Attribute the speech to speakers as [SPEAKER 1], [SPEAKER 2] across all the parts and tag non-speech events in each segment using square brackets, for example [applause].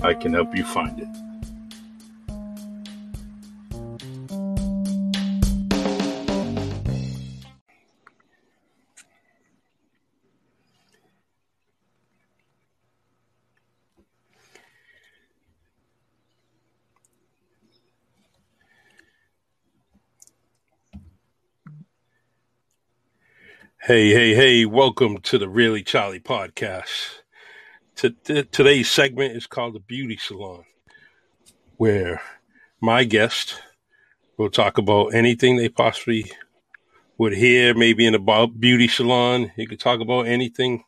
[SPEAKER 1] I can help you find it. Hey, hey, hey, welcome to the Really Charlie podcast. T- t- today's segment is called The Beauty Salon, where my guest will talk about anything they possibly would hear, maybe in a beauty salon. You could talk about anything,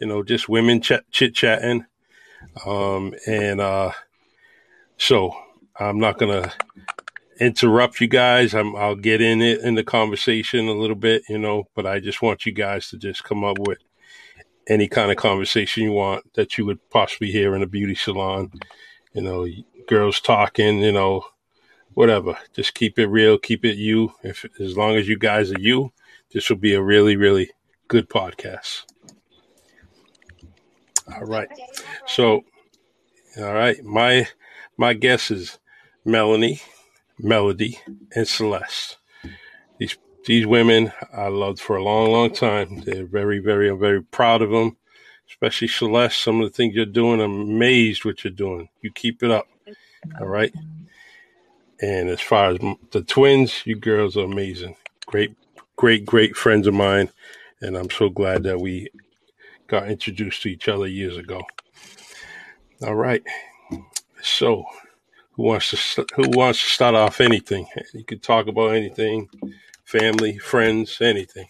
[SPEAKER 1] you know, just women ch- chit chatting. Um, and uh, so I'm not going to interrupt you guys. I'm, I'll get in it in the conversation a little bit, you know, but I just want you guys to just come up with any kind of conversation you want that you would possibly hear in a beauty salon. You know, girls talking, you know, whatever. Just keep it real, keep it you. If as long as you guys are you, this will be a really, really good podcast. All right. So, all right, my my guess is Melanie. Melody, and Celeste. These these women I loved for a long, long time. They're very, very, very proud of them. Especially Celeste. Some of the things you're doing, I'm amazed what you're doing. You keep it up. All right. And as far as the twins, you girls are amazing. Great, great, great friends of mine. And I'm so glad that we got introduced to each other years ago. All right. So who wants to who wants to start off anything? You could talk about anything, family, friends, anything.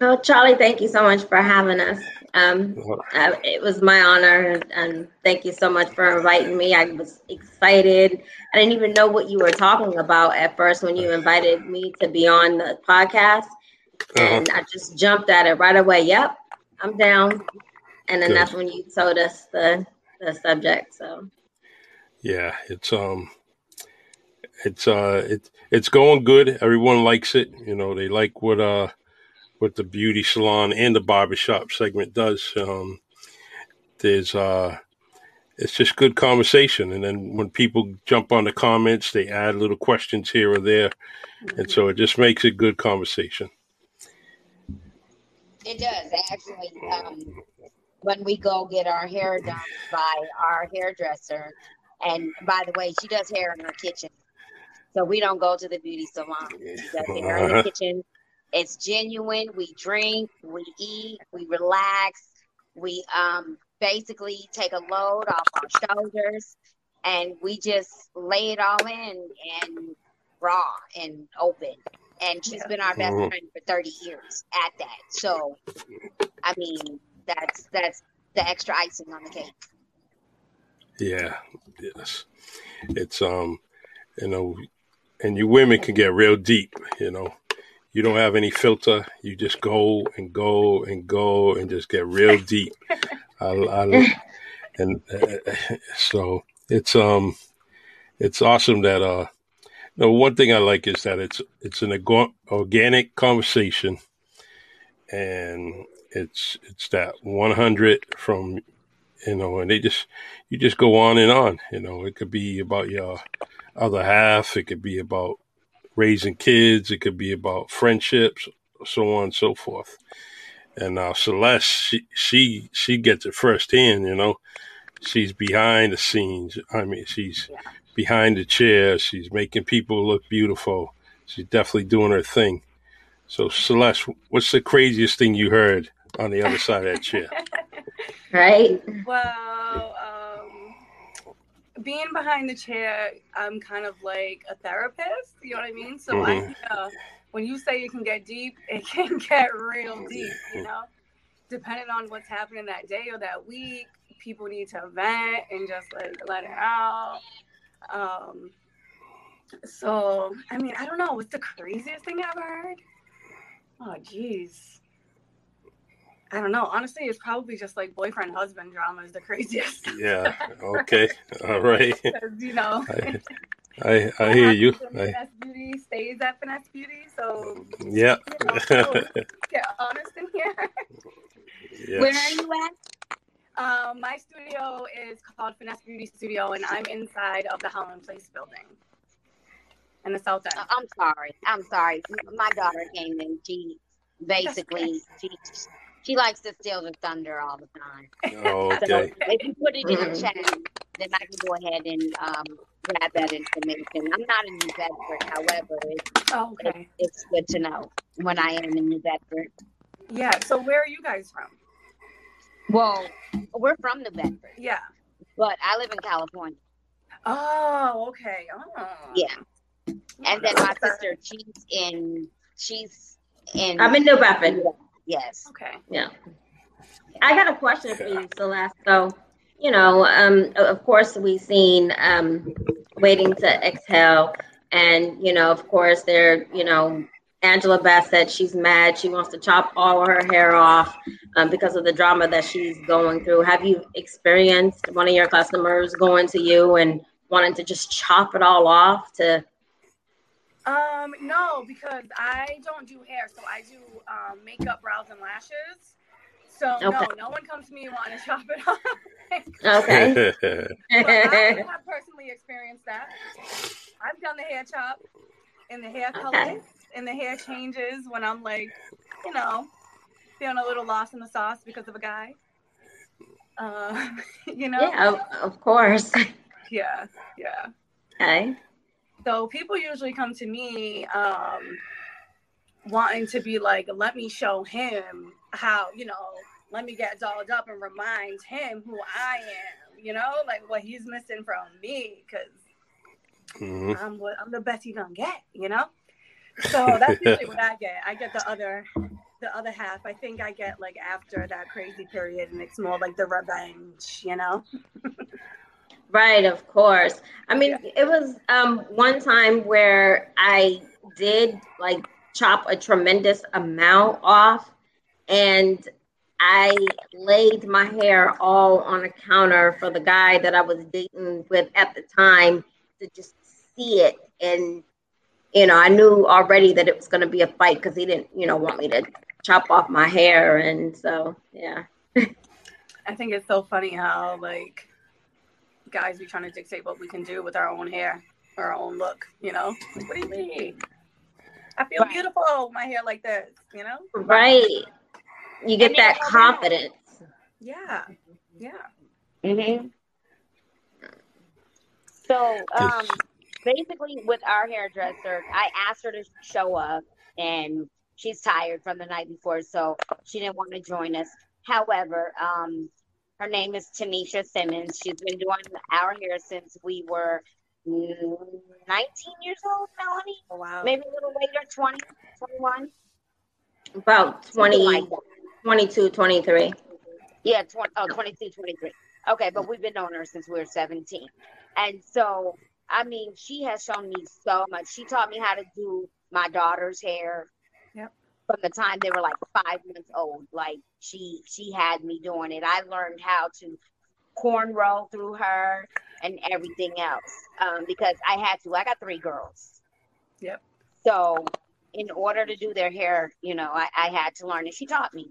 [SPEAKER 2] Oh, Charlie, thank you so much for having us. Um, uh, it was my honor, and thank you so much for inviting me. I was excited. I didn't even know what you were talking about at first when you invited me to be on the podcast, uh-huh. and uh-huh. I just jumped at it right away. Yep, I'm down. And then Good. that's when you told us the the subject. So
[SPEAKER 1] yeah, it's um, it's uh, it's it's going good. Everyone likes it. You know, they like what uh, what the beauty salon and the barbershop segment does. Um, there's uh, it's just good conversation, and then when people jump on the comments, they add little questions here or there, and so it just makes it good conversation.
[SPEAKER 3] It does actually. Um, when we go get our hair done by our hairdresser, and by the way, she does hair in her kitchen. So we don't go to the beauty salon. She does hair in the [laughs] kitchen. It's genuine. We drink, we eat, we relax. We um, basically take a load off our shoulders and we just lay it all in and raw and open. And she's been our best mm-hmm. friend for 30 years at that. So, I mean, that's that's the extra icing on the cake.
[SPEAKER 1] Yeah, yes. It's um, you know, and you women can get real deep. You know, you don't have any filter. You just go and go and go and just get real deep. I, I, and uh, so it's um, it's awesome that uh, know, one thing I like is that it's it's an organic conversation, and it's it's that 100 from you know, and they just you just go on and on. You know, it could be about your other half, it could be about raising kids, it could be about friendships, so on and so forth. And uh, Celeste, she she she gets it firsthand. You know, she's behind the scenes. I mean, she's
[SPEAKER 4] Yeah.
[SPEAKER 1] behind the chair. She's making people look beautiful. She's definitely doing her thing. So, Celeste, what's the craziest thing you heard on the other side of that chair? [laughs]
[SPEAKER 2] Right?
[SPEAKER 4] Well, um, being behind the chair, I'm kind of like a therapist. You know what I mean? So I,
[SPEAKER 1] Mhm.
[SPEAKER 4] uh, when you say it can get deep, [laughs] it can get real deep. You know, depending on what's happening that day or that week, people need to vent and just like let it out. Um, so I mean, I don't know. What's the craziest thing I've ever heard? Oh, jeez. I don't know. Honestly, it's probably just like boyfriend husband drama is the craziest.
[SPEAKER 1] Yeah. Okay. [laughs] All right.
[SPEAKER 4] you know,
[SPEAKER 1] I, [laughs] I, I hear you. I,
[SPEAKER 4] Finesse Beauty stays at Finesse Beauty, so
[SPEAKER 1] yeah.
[SPEAKER 4] you know, so [laughs] get honest in here.
[SPEAKER 3] Where are you at?
[SPEAKER 4] Um, my studio is called Finesse Beauty Studio, and I'm inside of the Holland Place building in the South End.
[SPEAKER 3] Uh, I'm sorry. I'm sorry. My daughter came in. She basically she she likes to steal the thunder all the time. [laughs]
[SPEAKER 1] Oh,
[SPEAKER 3] So
[SPEAKER 1] okay.
[SPEAKER 3] if you put it in the
[SPEAKER 2] Mhm.
[SPEAKER 3] chat, then I can go ahead and um, grab that information. I'm not in New Bedford, however, it's,
[SPEAKER 4] Oh, okay.
[SPEAKER 3] it's good to know when I am in New Bedford.
[SPEAKER 4] Yeah. So where are you guys from?
[SPEAKER 3] Well, we're from New Bedford,
[SPEAKER 4] Yeah.
[SPEAKER 3] but I live in California.
[SPEAKER 4] Oh, okay. Oh.
[SPEAKER 3] Yeah, and then my sister, she's in she's in.
[SPEAKER 2] I'm in New Bedford.
[SPEAKER 3] Yes.
[SPEAKER 4] Okay.
[SPEAKER 2] Yeah. I got a question for you, Celeste. So, you know, um, of course, we've seen um, Waiting to Exhale. And, you know, of course, there, you know, Angela Bassett, she's mad. She wants to chop all her hair off um, because of the drama that she's going through. Have you experienced one of your customers going to you and wanting to just chop it all off to,
[SPEAKER 4] Um, no, because I don't do hair, so I do um, makeup, brows, and lashes. So no,
[SPEAKER 2] Okay.
[SPEAKER 4] no one comes to me wanting to chop it off.
[SPEAKER 2] okay. [laughs]
[SPEAKER 4] I [laughs] have personally experienced that. I've done the hair chop and the hair
[SPEAKER 2] Okay.
[SPEAKER 4] colors and the hair changes when I'm like, you know, feeling a little lost in the sauce because of a guy. Um, [laughs] you know?
[SPEAKER 2] yeah, of, of course.
[SPEAKER 4] Yeah, yeah.
[SPEAKER 2] Okay.
[SPEAKER 4] So people usually come to me um, wanting to be like, let me show him how, you know, let me get dolled up and remind him who I am, you know, like what he's missing from me because
[SPEAKER 1] Mhm.
[SPEAKER 4] I'm what I'm the best he gonna get, you know. So that's [laughs] usually what I get. I get the other, the other half. I think I get like after that crazy period, and it's more like the revenge, you know. [laughs]
[SPEAKER 2] Right, of course. I mean, it was um, one time where I did like chop a tremendous amount off, and I laid my hair all on a counter for the guy that I was dating with at the time to just see it. And, you know, I knew already that it was going to be a fight because he didn't, you know, want me to chop off my hair. And so, yeah. [laughs]
[SPEAKER 4] I think it's so funny how like guys be trying to dictate what we can do with our own hair, our own look. You know, like, what do you mean? I feel
[SPEAKER 3] Right.
[SPEAKER 4] beautiful with my hair like this. You know?
[SPEAKER 2] Right. You get
[SPEAKER 3] And
[SPEAKER 2] that
[SPEAKER 3] it's all
[SPEAKER 2] confidence.
[SPEAKER 4] Yeah, yeah.
[SPEAKER 3] Mm-hmm. So, um, basically, with our hairdresser, I asked her to show up, and she's tired from the night before, so she didn't want to join us. However, um, her name is Tanisha Simmons. She's been doing our hair since we were mm, 19 years old, Melanie.
[SPEAKER 4] Oh, wow.
[SPEAKER 3] Maybe a little later, 20, 21.
[SPEAKER 2] About 20,
[SPEAKER 3] like
[SPEAKER 2] 22, 23.
[SPEAKER 3] Yeah, 20, oh, 22, 23. Okay, but we've been on her since we were 17. And so, I mean, she has shown me so much. She taught me how to do my daughter's hair. From the time they were like five months old. Like she she had me doing it. I learned how to cornrow through her and everything else. Um, because I had to. I got three girls.
[SPEAKER 4] Yep.
[SPEAKER 3] So in order to do their hair, you know, I, I had to learn and she taught me.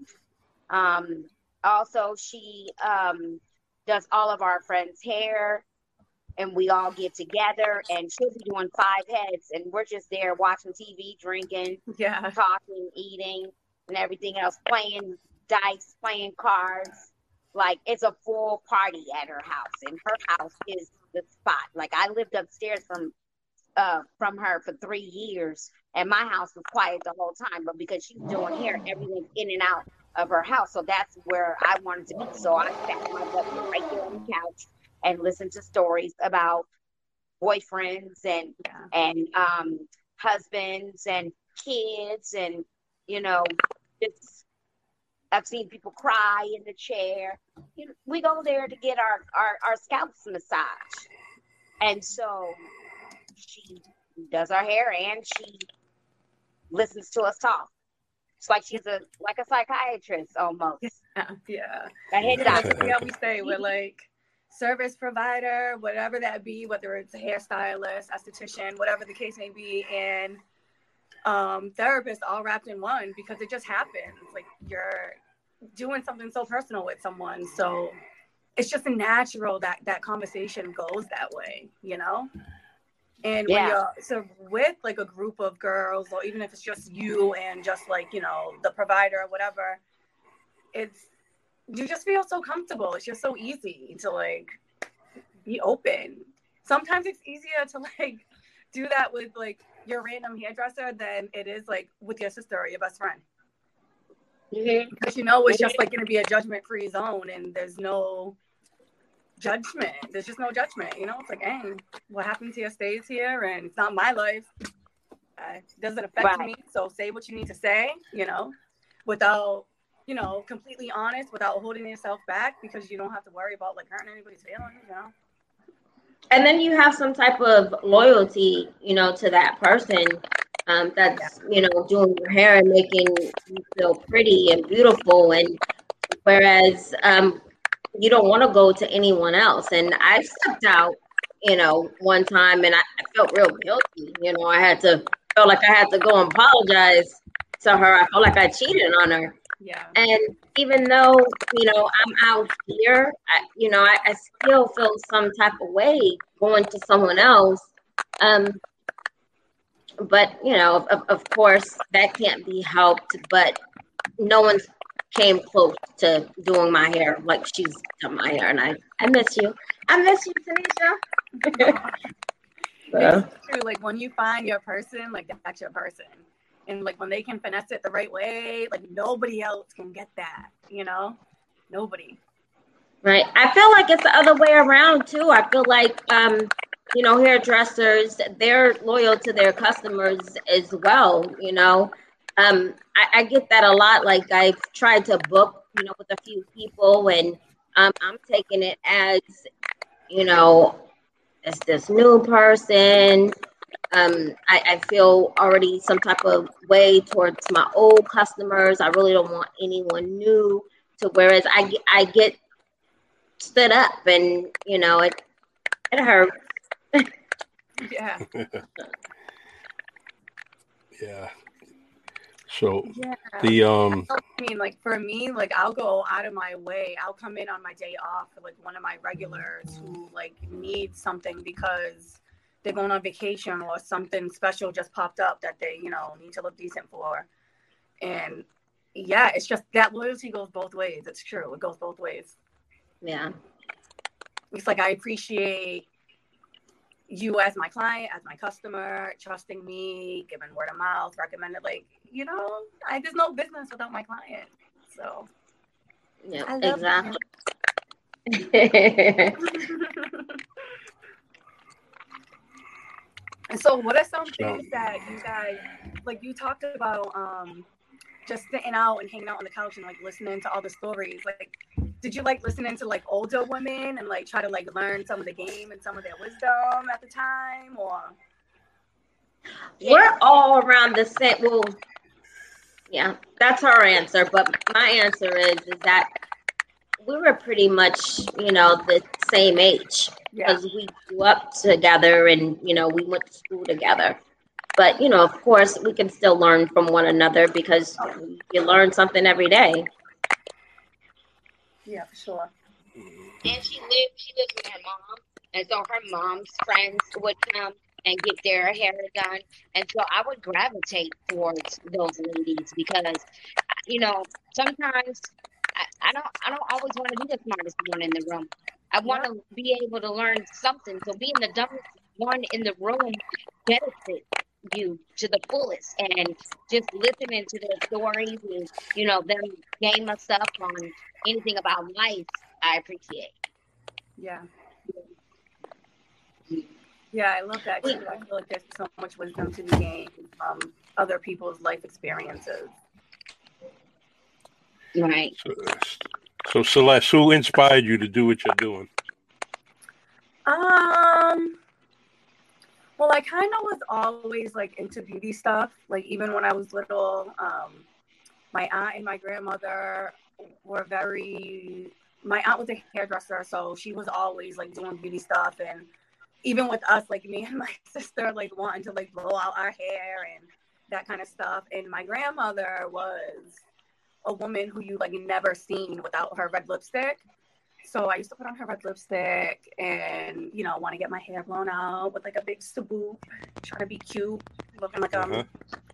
[SPEAKER 3] Um also she um does all of our friends' hair and we all get together and she'll be doing five heads and we're just there watching TV, drinking,
[SPEAKER 4] Yeah.
[SPEAKER 3] talking, eating, and everything else, playing dice, playing cards. like it's a full party at her house, and her house is the spot. Like I lived upstairs from uh from her for three years, and my house was quiet the whole time. But because she's doing hair, everyone's in and out of her house, so that's where I wanted to be. So I sat my butt right there on the couch and listen to stories about boyfriends and yeah. and um husbands and kids and you know it's I've seen people cry in the chair. You know, we go there to get our, our, our scalps massage. And so she does our hair and she listens to us talk. It's like she's a like a psychiatrist almost. [laughs]
[SPEAKER 4] Yeah. yeah. I we say we're like service provider, whatever that be, whether it's a hairstylist, esthetician, whatever the case may be, and um, therapists all wrapped in one because it just happens. Like you're doing something so personal with someone, so it's just natural that that conversation goes that way, you know. And yeah. when you're so with like a group of girls, or even if it's just you and just like you know the provider or whatever, it's you just feel so comfortable. It's just so easy to like be open. Sometimes it's easier to like do that with like your random hairdresser than it is like with your sister or your best friend. Mm-hmm. Because you know it's just like going to be a judgment free zone and there's no judgment. There's just no judgment. You know, it's like, hey, what happened to your stays here and it's not my life. Uh, it doesn't affect right. me. So say what you need to say, you know, without, you know, completely honest, without holding yourself back because you don't have to worry about like hurting anybody's feelings, you know
[SPEAKER 2] and then you have some type of loyalty, you know, to that person um, that's you know doing your hair and making you feel pretty and beautiful, and whereas um, you don't want to go to anyone else. And I stepped out, you know, one time, and I, I felt real guilty. You know, I had to felt like I had to go and apologize to her. I felt like I cheated on her.
[SPEAKER 4] Yeah.
[SPEAKER 2] And even though, you know, I'm out here, I, you know, I, I, still feel some type of way going to someone else. Um, but, you know, of, of course, that can't be helped. But no one's came close to doing my hair like she's done my hair. And I, I miss you. I miss you, Tanisha. [laughs]
[SPEAKER 4] so. It's true. Like when you find your person, like that's your person and like when they can finesse it the right way like nobody else can get that you know? Nobody.
[SPEAKER 2] Right. I feel like it's the other way around too. I feel like um you know hairdressers they're loyal to their customers as well you know? Um I, I get that a lot. Like i've tried to book you know with a few people and um, i'm taking it as you know it's this new person um, I, I, feel already some type of way towards my old customers. I really don't want anyone new. To whereas I get, I get stood up, and you know it it hurts.
[SPEAKER 4] yeah. [laughs]
[SPEAKER 1] yeah. So yeah. the um
[SPEAKER 4] I mean like for me like I'll go out of my way. I'll come in on my day off for like one of my regulars who like needs something because they're going on vacation or something special just popped up that they, you know, need to look decent for. And yeah, it's just that loyalty goes both ways. It's true. It goes both ways.
[SPEAKER 2] Yeah.
[SPEAKER 4] It's like I appreciate you as my client, as my customer, trusting me, giving word of mouth, recommended. Like, you know, I, there's no business without my client. So,
[SPEAKER 2] yeah, exactly. [laughs] [laughs]
[SPEAKER 4] And so, what are some things that you guys like? You talked about um, just sitting out and hanging out on the couch and like listening to all the stories. Like, did you like listening to like older women and like try to like learn some of the game and some of their wisdom at the time, or?
[SPEAKER 2] We're all around the same. Well, yeah, that's our answer. But my answer is is that we were pretty much, you know, the same age because yeah. we grew up together and, you know, we went to school together. But, you know, of course, we can still learn from one another because you learn something every day.
[SPEAKER 4] Yeah, for sure.
[SPEAKER 3] And she lived, she lives with her mom. And so her mom's friends would come and get their hair done. And so I would gravitate towards those ladies because, you know, sometimes I don't I don't always want to be the smartest one in the room. I want to be able to learn something. So being the dumbest one in the room benefits you to the fullest and just listening to their stories and you know them game us up on anything about life i appreciate
[SPEAKER 4] Yeah. Yeah, I love that too. I feel like there's so much wisdom to be gained from other people's life experiences.
[SPEAKER 3] Right
[SPEAKER 1] So, so Celeste, who inspired you to do what you're doing?
[SPEAKER 4] Um, well, I kind of was always like into beauty stuff. Like even when I was little, um, my aunt and my grandmother were very. My aunt was a hairdresser, so she was always like doing beauty stuff, and even with us, like me [laughs] and my sister, like wanting to like blow out our hair and that kind of stuff. And my grandmother was a woman who you like never seen without her red lipstick. So I used to put on her red lipstick and, you know, want to get my hair blown out with like a big swoop, trying to be cute, looking like I'm
[SPEAKER 1] Uh-huh.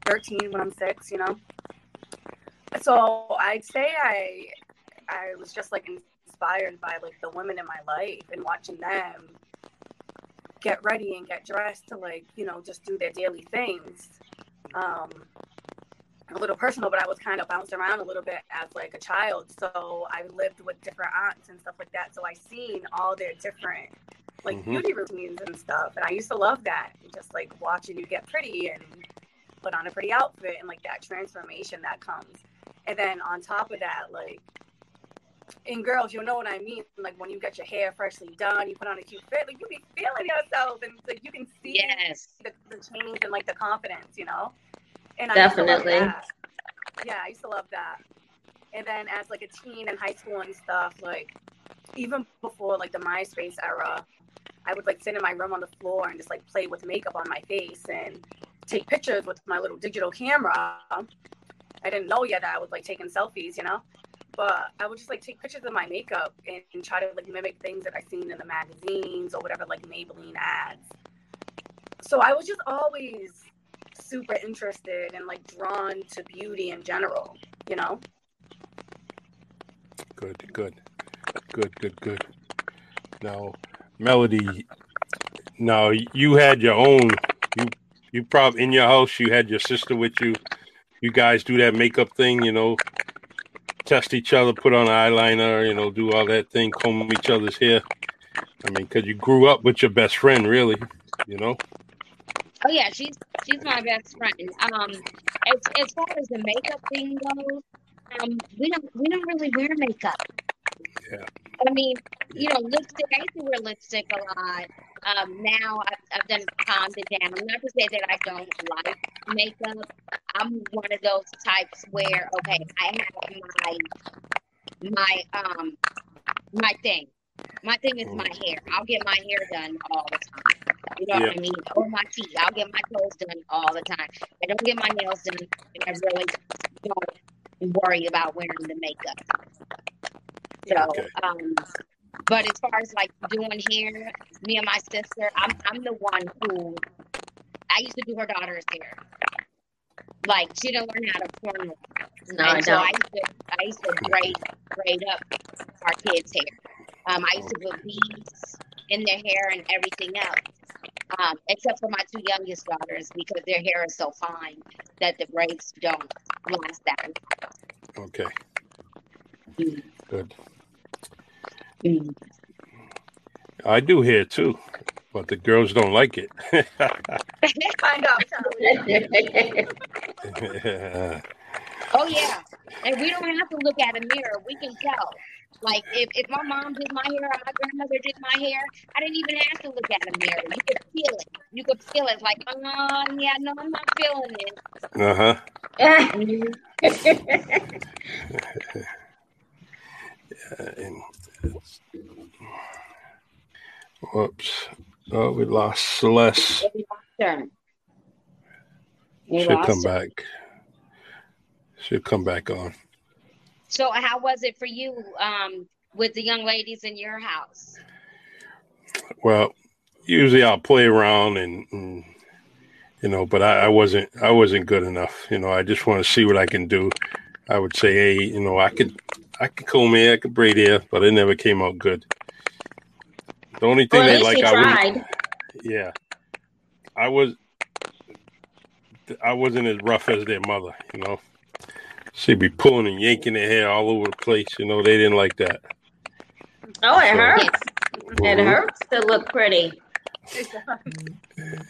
[SPEAKER 4] 13 when I'm six, you know. So I'd say I I was just like inspired by like the women in my life and watching them get ready and get dressed to like, you know, just do their daily things. Um a little personal, but I was kind of bounced around a little bit as like a child. So I lived with different aunts and stuff like that. So I seen all their different like
[SPEAKER 1] Mhm.
[SPEAKER 4] beauty routines and stuff. And I used to love that. Just like watching you get pretty and put on a pretty outfit and like that transformation that comes. And then on top of that, like in girls, you'll know what I mean. Like when you get your hair freshly done, you put on a cute fit, like you be feeling yourself and like you can see
[SPEAKER 3] yes
[SPEAKER 4] the, the change and like the confidence, you know? And I used to love
[SPEAKER 2] Definitely.
[SPEAKER 4] that. Yeah, I used to love that. And then as like a teen in high school and stuff, like even before like the MySpace era, I would like sit in my room on the floor and just like play with makeup on my face and take pictures with my little digital camera. I didn't know yet that I was like taking selfies, you know? But I would just like take pictures of my makeup and, and try to like mimic things that I seen in the magazines or whatever, like Maybelline ads. So I was just always super interested and like drawn to beauty in general, you know?
[SPEAKER 1] Good, good, good, good, good. Now, Melody. Now you had your own. You you probably in your house. You had your sister with you. You guys do that makeup thing, you know. Test each other, put on eyeliner, you know, do all that thing, comb each other's hair. I mean, because you grew up with your best friend, really, you know.
[SPEAKER 3] Oh yeah she's she's my best friend um as, as far as the makeup thing goes um we don't we don't really wear makeup
[SPEAKER 1] Yeah.
[SPEAKER 3] I mean, you know, lipstick. I used to wear lipstick a lot. Um, now I've, I've done calmed it down. I'm not to say that I don't like makeup. I'm one of those types where okay, I have my my um my thing. My thing is my hair. I'll get my hair done all the time. You know what I mean? Or my feet. I'll get my toes done all the time. I don't get my nails done, and I really don't worry about wearing the makeup. So,
[SPEAKER 1] Okay.
[SPEAKER 3] um, but as far as like doing hair, me and my sister, I'm I'm the one who I used to do her daughter's hair. Like she didn't learn how to corn
[SPEAKER 2] No, I
[SPEAKER 3] so I
[SPEAKER 2] don't.
[SPEAKER 3] used to I used to braid braid up our kids' hair. Um, I used to put beads in their hair and everything else. Um, except for my two youngest daughters because their hair is so fine that the braids don't last that long.
[SPEAKER 1] Okay,
[SPEAKER 3] long.
[SPEAKER 1] good.
[SPEAKER 3] Mm.
[SPEAKER 1] I do hair too, but the girls don't like it. [laughs]
[SPEAKER 4] Find out, Charlie. [laughs] [laughs]
[SPEAKER 3] Oh yeah, and we don't have to look at a mirror. We can tell. Like if, if my mom did my hair or my grandmother did my hair, I didn't even have to look at a mirror. You could feel it. You could feel it. Like, oh yeah, no, I'm not feeling it.
[SPEAKER 1] uh huh.
[SPEAKER 3] Mhm. [laughs]
[SPEAKER 1] And whoops. Oh, we lost Celeste.
[SPEAKER 3] We lost her. We
[SPEAKER 1] She'll
[SPEAKER 3] lost
[SPEAKER 1] come
[SPEAKER 3] her.
[SPEAKER 1] back. She'll come back on.
[SPEAKER 3] So how was it for you um, with the young ladies in your house?
[SPEAKER 1] Well, usually I'll play around and, and you know, but I, I wasn't I wasn't good enough. You know, I just want to see what I can do. I would say, hey, you know, I could, I could comb hair, I could braid hair, but it never came out good. The only thing
[SPEAKER 2] Well,
[SPEAKER 1] they like, I
[SPEAKER 2] tried.
[SPEAKER 1] yeah, I was, I wasn't as rough as their mother, you know. She'd be pulling and yanking their hair all over the place, you know. They didn't like that.
[SPEAKER 2] Oh, it
[SPEAKER 1] So-
[SPEAKER 2] hurts. It
[SPEAKER 1] Mhm.
[SPEAKER 2] hurts to look pretty.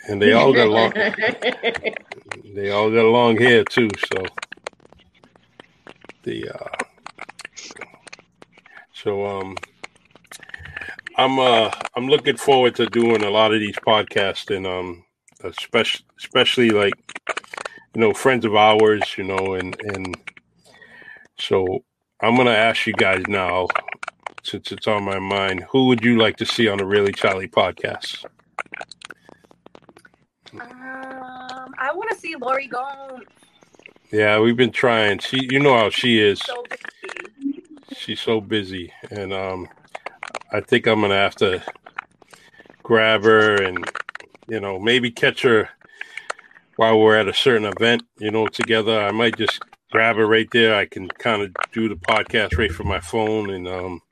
[SPEAKER 1] And they all got long, [laughs] they all got long hair too. So the uh, so um, I'm uh I'm looking forward to doing a lot of these podcasts and um especially especially like you know friends of ours you know and and so I'm gonna ask you guys now since it's on my mind who would you like to see on the Really Charlie podcast?
[SPEAKER 4] Um, I want to see Lori Gomes.
[SPEAKER 1] Yeah, we've been trying. She, you know how she is.
[SPEAKER 4] So.
[SPEAKER 1] She's so busy, and um, I think I'm gonna have to grab her and you know maybe catch her while we're at a certain event. You know, together. I might just grab her right there. I can kind of do the podcast right from my phone and um,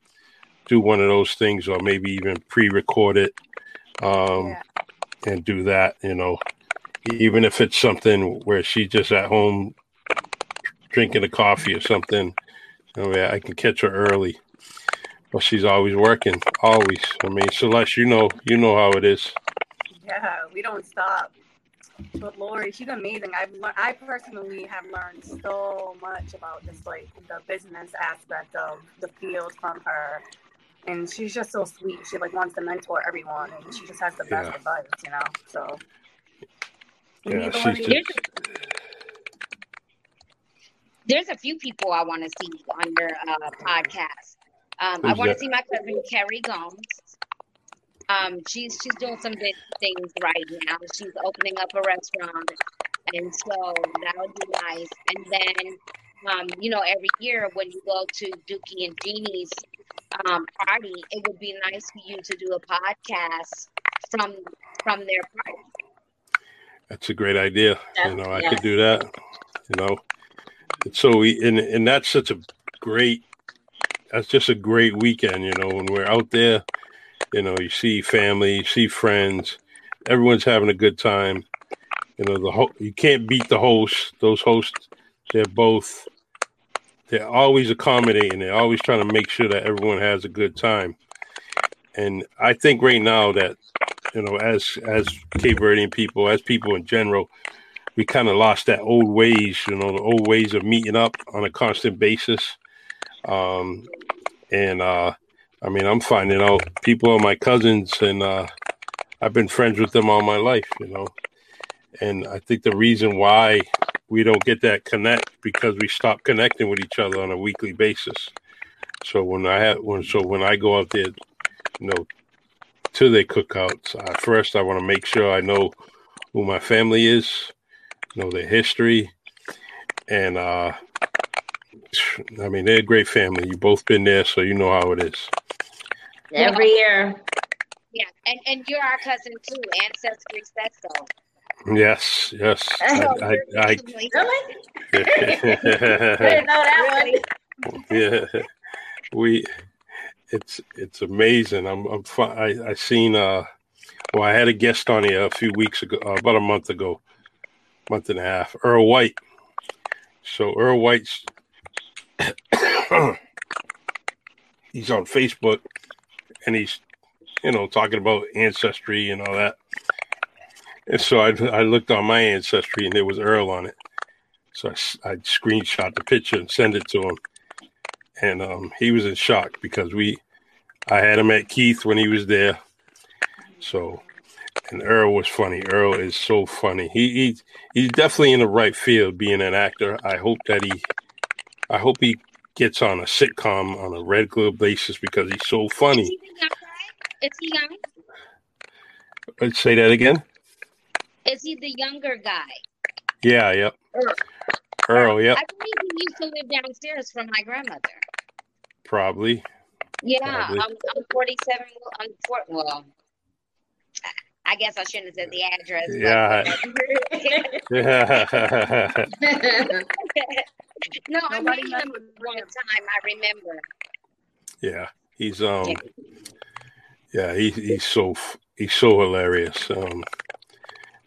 [SPEAKER 1] do one of those things, or maybe even pre-record it um,
[SPEAKER 4] Yeah.
[SPEAKER 1] and do that. You know, even if it's something where she's just at home drinking a coffee or something. Yeah, I can catch her early. Well, she's always working, always. I mean, Celeste, you know, you know how it is.
[SPEAKER 4] Yeah, we don't stop. But Lori, she's amazing. I've learned, I personally have learned so much about just like the business aspect of the field from her, and she's just so sweet. She like wants to mentor everyone, and she just has the best
[SPEAKER 1] Yeah.
[SPEAKER 4] advice, you know. So
[SPEAKER 1] Yeah, she's just-
[SPEAKER 3] There's a few people I want to see on your uh, podcast. Um, I want to see my cousin Carrie Gomes. Um, she's she's doing some big things right now. She's opening up a restaurant, and so that would be nice. And then, um, you know, every year when you go to Dookie and Jeannie's um, party, it would be nice for you to do a podcast from from their party.
[SPEAKER 1] That's a great idea. You know, I
[SPEAKER 2] Yes.
[SPEAKER 1] could do that. You know, it's so we and and that's such a great. That's just a great weekend. You know, when we're out there, you know, you see family, you see friends, everyone's having a good time. You know, the ho- you can't beat the hosts. Those hosts, they're both. They're always accommodating. They're always trying to make sure that everyone has a good time. And I think right now that you know, as as Cape Verdean people, as people in general, we kind of lost that old ways, you know, the old ways of meeting up on a constant basis. Um, and uh, I mean, I'm finding out people are my cousins, and uh, I've been friends with them all my life, you know. And I think the reason why we don't get that connect because we stop connecting with each other on a weekly basis. So when I have when so when I go out there, you know, to their cookouts. Uh, first, I want to make sure I know who my family is, know their history, and uh, I mean they're a great family. You both been there, so you know how it is.
[SPEAKER 2] Every year.
[SPEAKER 3] Yeah, and and you're our cousin too. Ancestry says so.
[SPEAKER 1] Yes, yes.
[SPEAKER 3] So
[SPEAKER 1] I,
[SPEAKER 3] you're
[SPEAKER 1] I,
[SPEAKER 3] definitely-
[SPEAKER 2] Really? I [laughs] didn't know that one.
[SPEAKER 1] Yeah, we. It's it's amazing. I'm I'm fi- I I seen uh well I had a guest on here a few weeks ago uh, about a month ago, month and a half. Earl White. So Earl White's [coughs] he's on Facebook and he's you know talking about ancestry and all that. And so I I looked on my ancestry and there was Earl on it. So I, I screenshot the picture and send it to him and um, he was in shock because we, I had him at Keith when he was there. So, and Earl was funny. Earl is so funny. He, he he's definitely in the right field, being an actor. I hope that he, I hope he gets on a sitcom on a regular basis because he's so funny.
[SPEAKER 3] he the young guy? Is he young?
[SPEAKER 1] Let's say that again.
[SPEAKER 3] Is he the younger guy?
[SPEAKER 1] Yeah, yep.
[SPEAKER 3] Earl.
[SPEAKER 1] Earl, yep,
[SPEAKER 3] I believe he used to live downstairs from my grandmother.
[SPEAKER 1] probably.
[SPEAKER 3] Yeah,
[SPEAKER 1] Probably.
[SPEAKER 3] I'm, I'm 47. I'm four, well, I guess I shouldn't have said the address.
[SPEAKER 1] Yeah. [laughs] [laughs]
[SPEAKER 3] no, I
[SPEAKER 4] Nobody
[SPEAKER 3] met him
[SPEAKER 4] with
[SPEAKER 3] one time. I remember.
[SPEAKER 1] yeah. He's um yeah, he, he's so he's so hilarious. Um in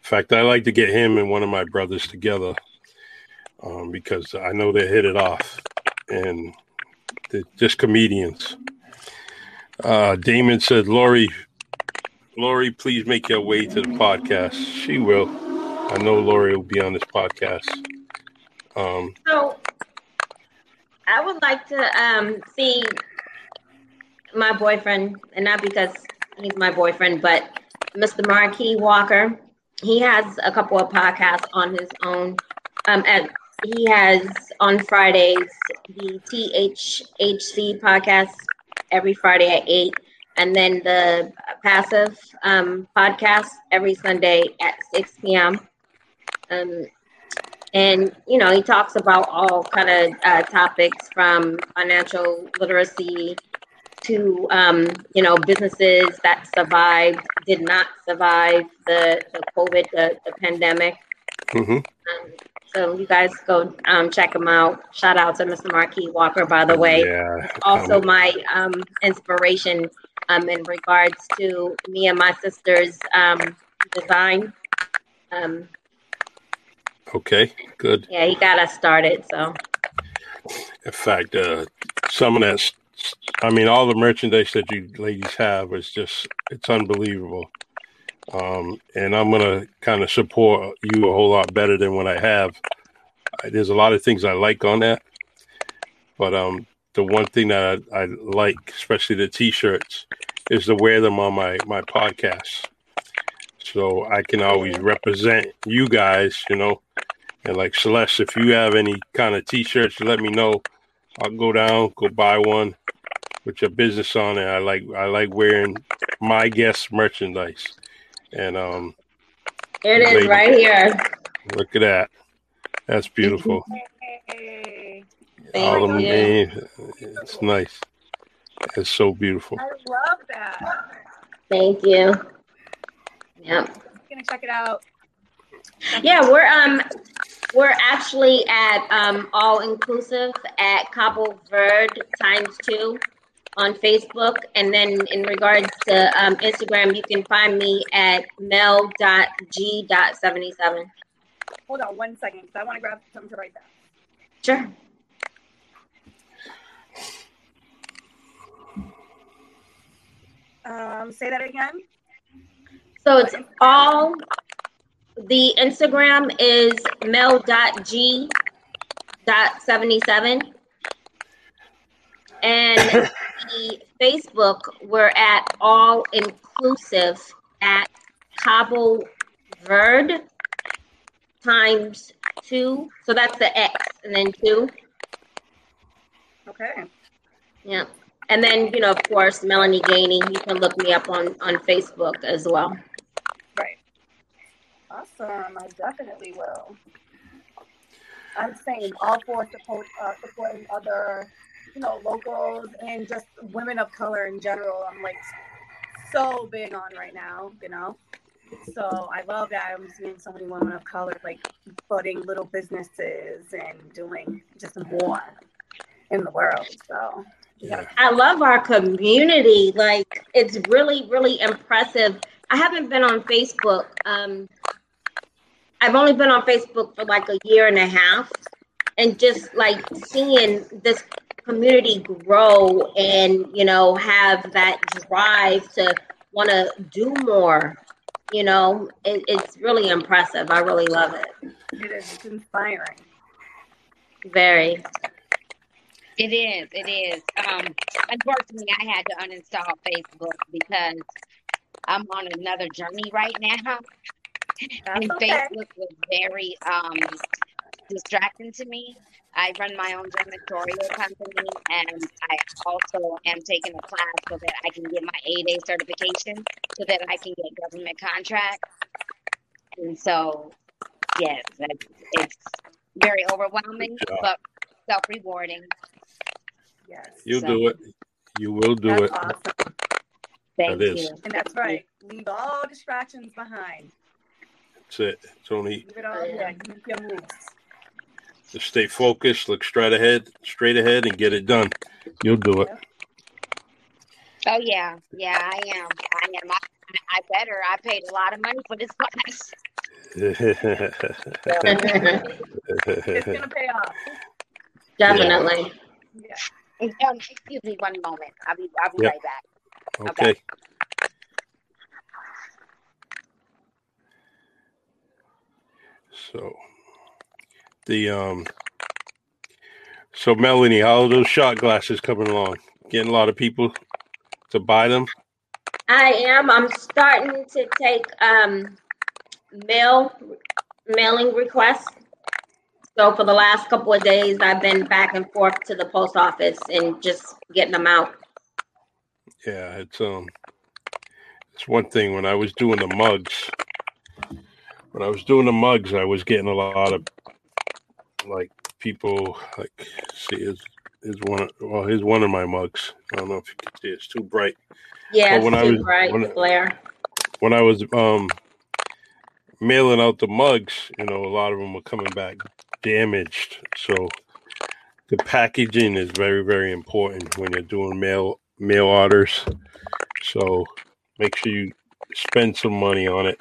[SPEAKER 1] fact I like to get him and one of my brothers together um because I know they hit it off and they're just comedians. Uh Damon said, Lori Lori, please make your way to the podcast. She will. I know Lori will be on this podcast. Um
[SPEAKER 2] So I would like to um, see my boyfriend, and not because he's my boyfriend, but Mr. Marquis Walker. He has a couple of podcasts on his own. Um, and he has on Fridays the THHC podcast every Friday at 8, and then the Passive um, podcast every Sunday at 6 p.m. Um, and you know he talks about all kind of uh, topics from financial literacy to um, you know businesses that survived did not survive the, the covid the, the pandemic
[SPEAKER 1] mhm.
[SPEAKER 2] um, so you guys go um, check him out shout out to mr marquis walker by the way
[SPEAKER 1] Yeah.
[SPEAKER 2] also my um, inspiration um, in regards to me and my sister's um, design um,
[SPEAKER 1] okay, good.
[SPEAKER 2] yeah he got us started so
[SPEAKER 1] In fact, uh, some of that, I mean, all the merchandise that you ladies have is just, it's unbelievable. Um, and I'm going to kind of support you a whole lot better than what I have. I, there's a lot of things I like on that. But um, the one thing that I, I like, especially the t-shirts, is to wear them on my, my podcast. So I can always represent you guys, you know, and like Celeste, if you have any kind of t-shirts, let me know. I'll go down, go buy one with your business on it. I like I like wearing my guest merchandise. And um
[SPEAKER 2] here it is
[SPEAKER 1] Lady.
[SPEAKER 2] right here
[SPEAKER 1] look at that. That's beautiful.
[SPEAKER 4] Hey,
[SPEAKER 2] Thank
[SPEAKER 1] All the
[SPEAKER 2] you.
[SPEAKER 1] names. It's nice. It's so beautiful.
[SPEAKER 4] I love that.
[SPEAKER 2] Thank you. Yeah.
[SPEAKER 4] gonna check it out.
[SPEAKER 2] Yeah, we're um we're actually at um all inclusive at Cabo Verde times two on Facebook. And then in regards to um Instagram, you can find me at mel.g.77.
[SPEAKER 4] Hold on one second, because I want to grab something to write down.
[SPEAKER 2] Sure.
[SPEAKER 4] Um, say that again.
[SPEAKER 2] So it's all the Instagram is mel.g.77. And [coughs] the Facebook, we're at all inclusive at Cabo Verde times two. So that's the X and then two.
[SPEAKER 4] Okay.
[SPEAKER 2] Yeah. And then, you know, of course, Melanie Gainey. You can look me up on, on Facebook as well.
[SPEAKER 4] Right. Awesome. I definitely will. I'm saying all for support, uh, supporting other, you know, locals and just women of color in general. I'm like so big on right now, you know. So I love that I'm seeing so many women of color like budding little businesses and doing just more in the world. So
[SPEAKER 1] Yeah.
[SPEAKER 2] I love our community. Like it's really, really impressive. I haven't been on Facebook. Um, I've only been on Facebook for like a year and a half, and just like seeing this community grow and you know have that drive to want to do more. You know, it, it's really impressive. I really love it.
[SPEAKER 4] it is it's inspiring.
[SPEAKER 2] Very.
[SPEAKER 3] It is. It is. Um, unfortunately, I had to uninstall Facebook because I'm on another journey right now,
[SPEAKER 4] That's
[SPEAKER 3] and
[SPEAKER 4] okay.
[SPEAKER 3] Facebook was very um, distracting to me. I run my own janitorial company, and I also am taking a class so that I can get my 8A certification, so that I can get government contracts. And so, yes, it's, it's very overwhelming, but self-rewarding.
[SPEAKER 4] Yes.
[SPEAKER 1] You'll
[SPEAKER 3] So-
[SPEAKER 1] do it. You will do
[SPEAKER 4] That's
[SPEAKER 1] it.
[SPEAKER 4] awesome.
[SPEAKER 3] Thank
[SPEAKER 1] That is.
[SPEAKER 3] you.
[SPEAKER 4] And that's right. Leave all distractions behind.
[SPEAKER 1] That's it. It's only
[SPEAKER 4] Leave it all. Yeah, keep your moves.
[SPEAKER 1] just stay focused, look straight ahead, straight ahead, and get it done. You'll do it.
[SPEAKER 3] Oh yeah, yeah, I am. I am. I, I better. I paid a lot of money for this class. [laughs]
[SPEAKER 4] It's gonna pay off.
[SPEAKER 2] Definitely.
[SPEAKER 4] Yeah.
[SPEAKER 3] Um, excuse me one moment. I'll be. I'll be
[SPEAKER 1] Yep.
[SPEAKER 3] right back.
[SPEAKER 1] okay. So the um so Melanie, how are those shot glasses coming along? Getting a lot of people to buy them?
[SPEAKER 2] I am. I'm starting to take um, mail mailing requests. So for the last couple of days, I've been back and forth to the post office and just getting them out.
[SPEAKER 1] Yeah, it's um it's one thing when I was doing the mugs. When I was doing the mugs, I was getting a lot of like people like see is is one of, well here's one of my mugs. I don't know if you can see it's too bright.
[SPEAKER 2] Yeah,
[SPEAKER 1] Well, when I
[SPEAKER 2] too
[SPEAKER 1] was-
[SPEAKER 2] bright,
[SPEAKER 1] when-
[SPEAKER 2] glare.
[SPEAKER 1] When I was um mailing out the mugs, you know, a lot of them were coming back damaged. So the packaging is very, very important when you're doing mail mail orders. So make sure you spend some money on it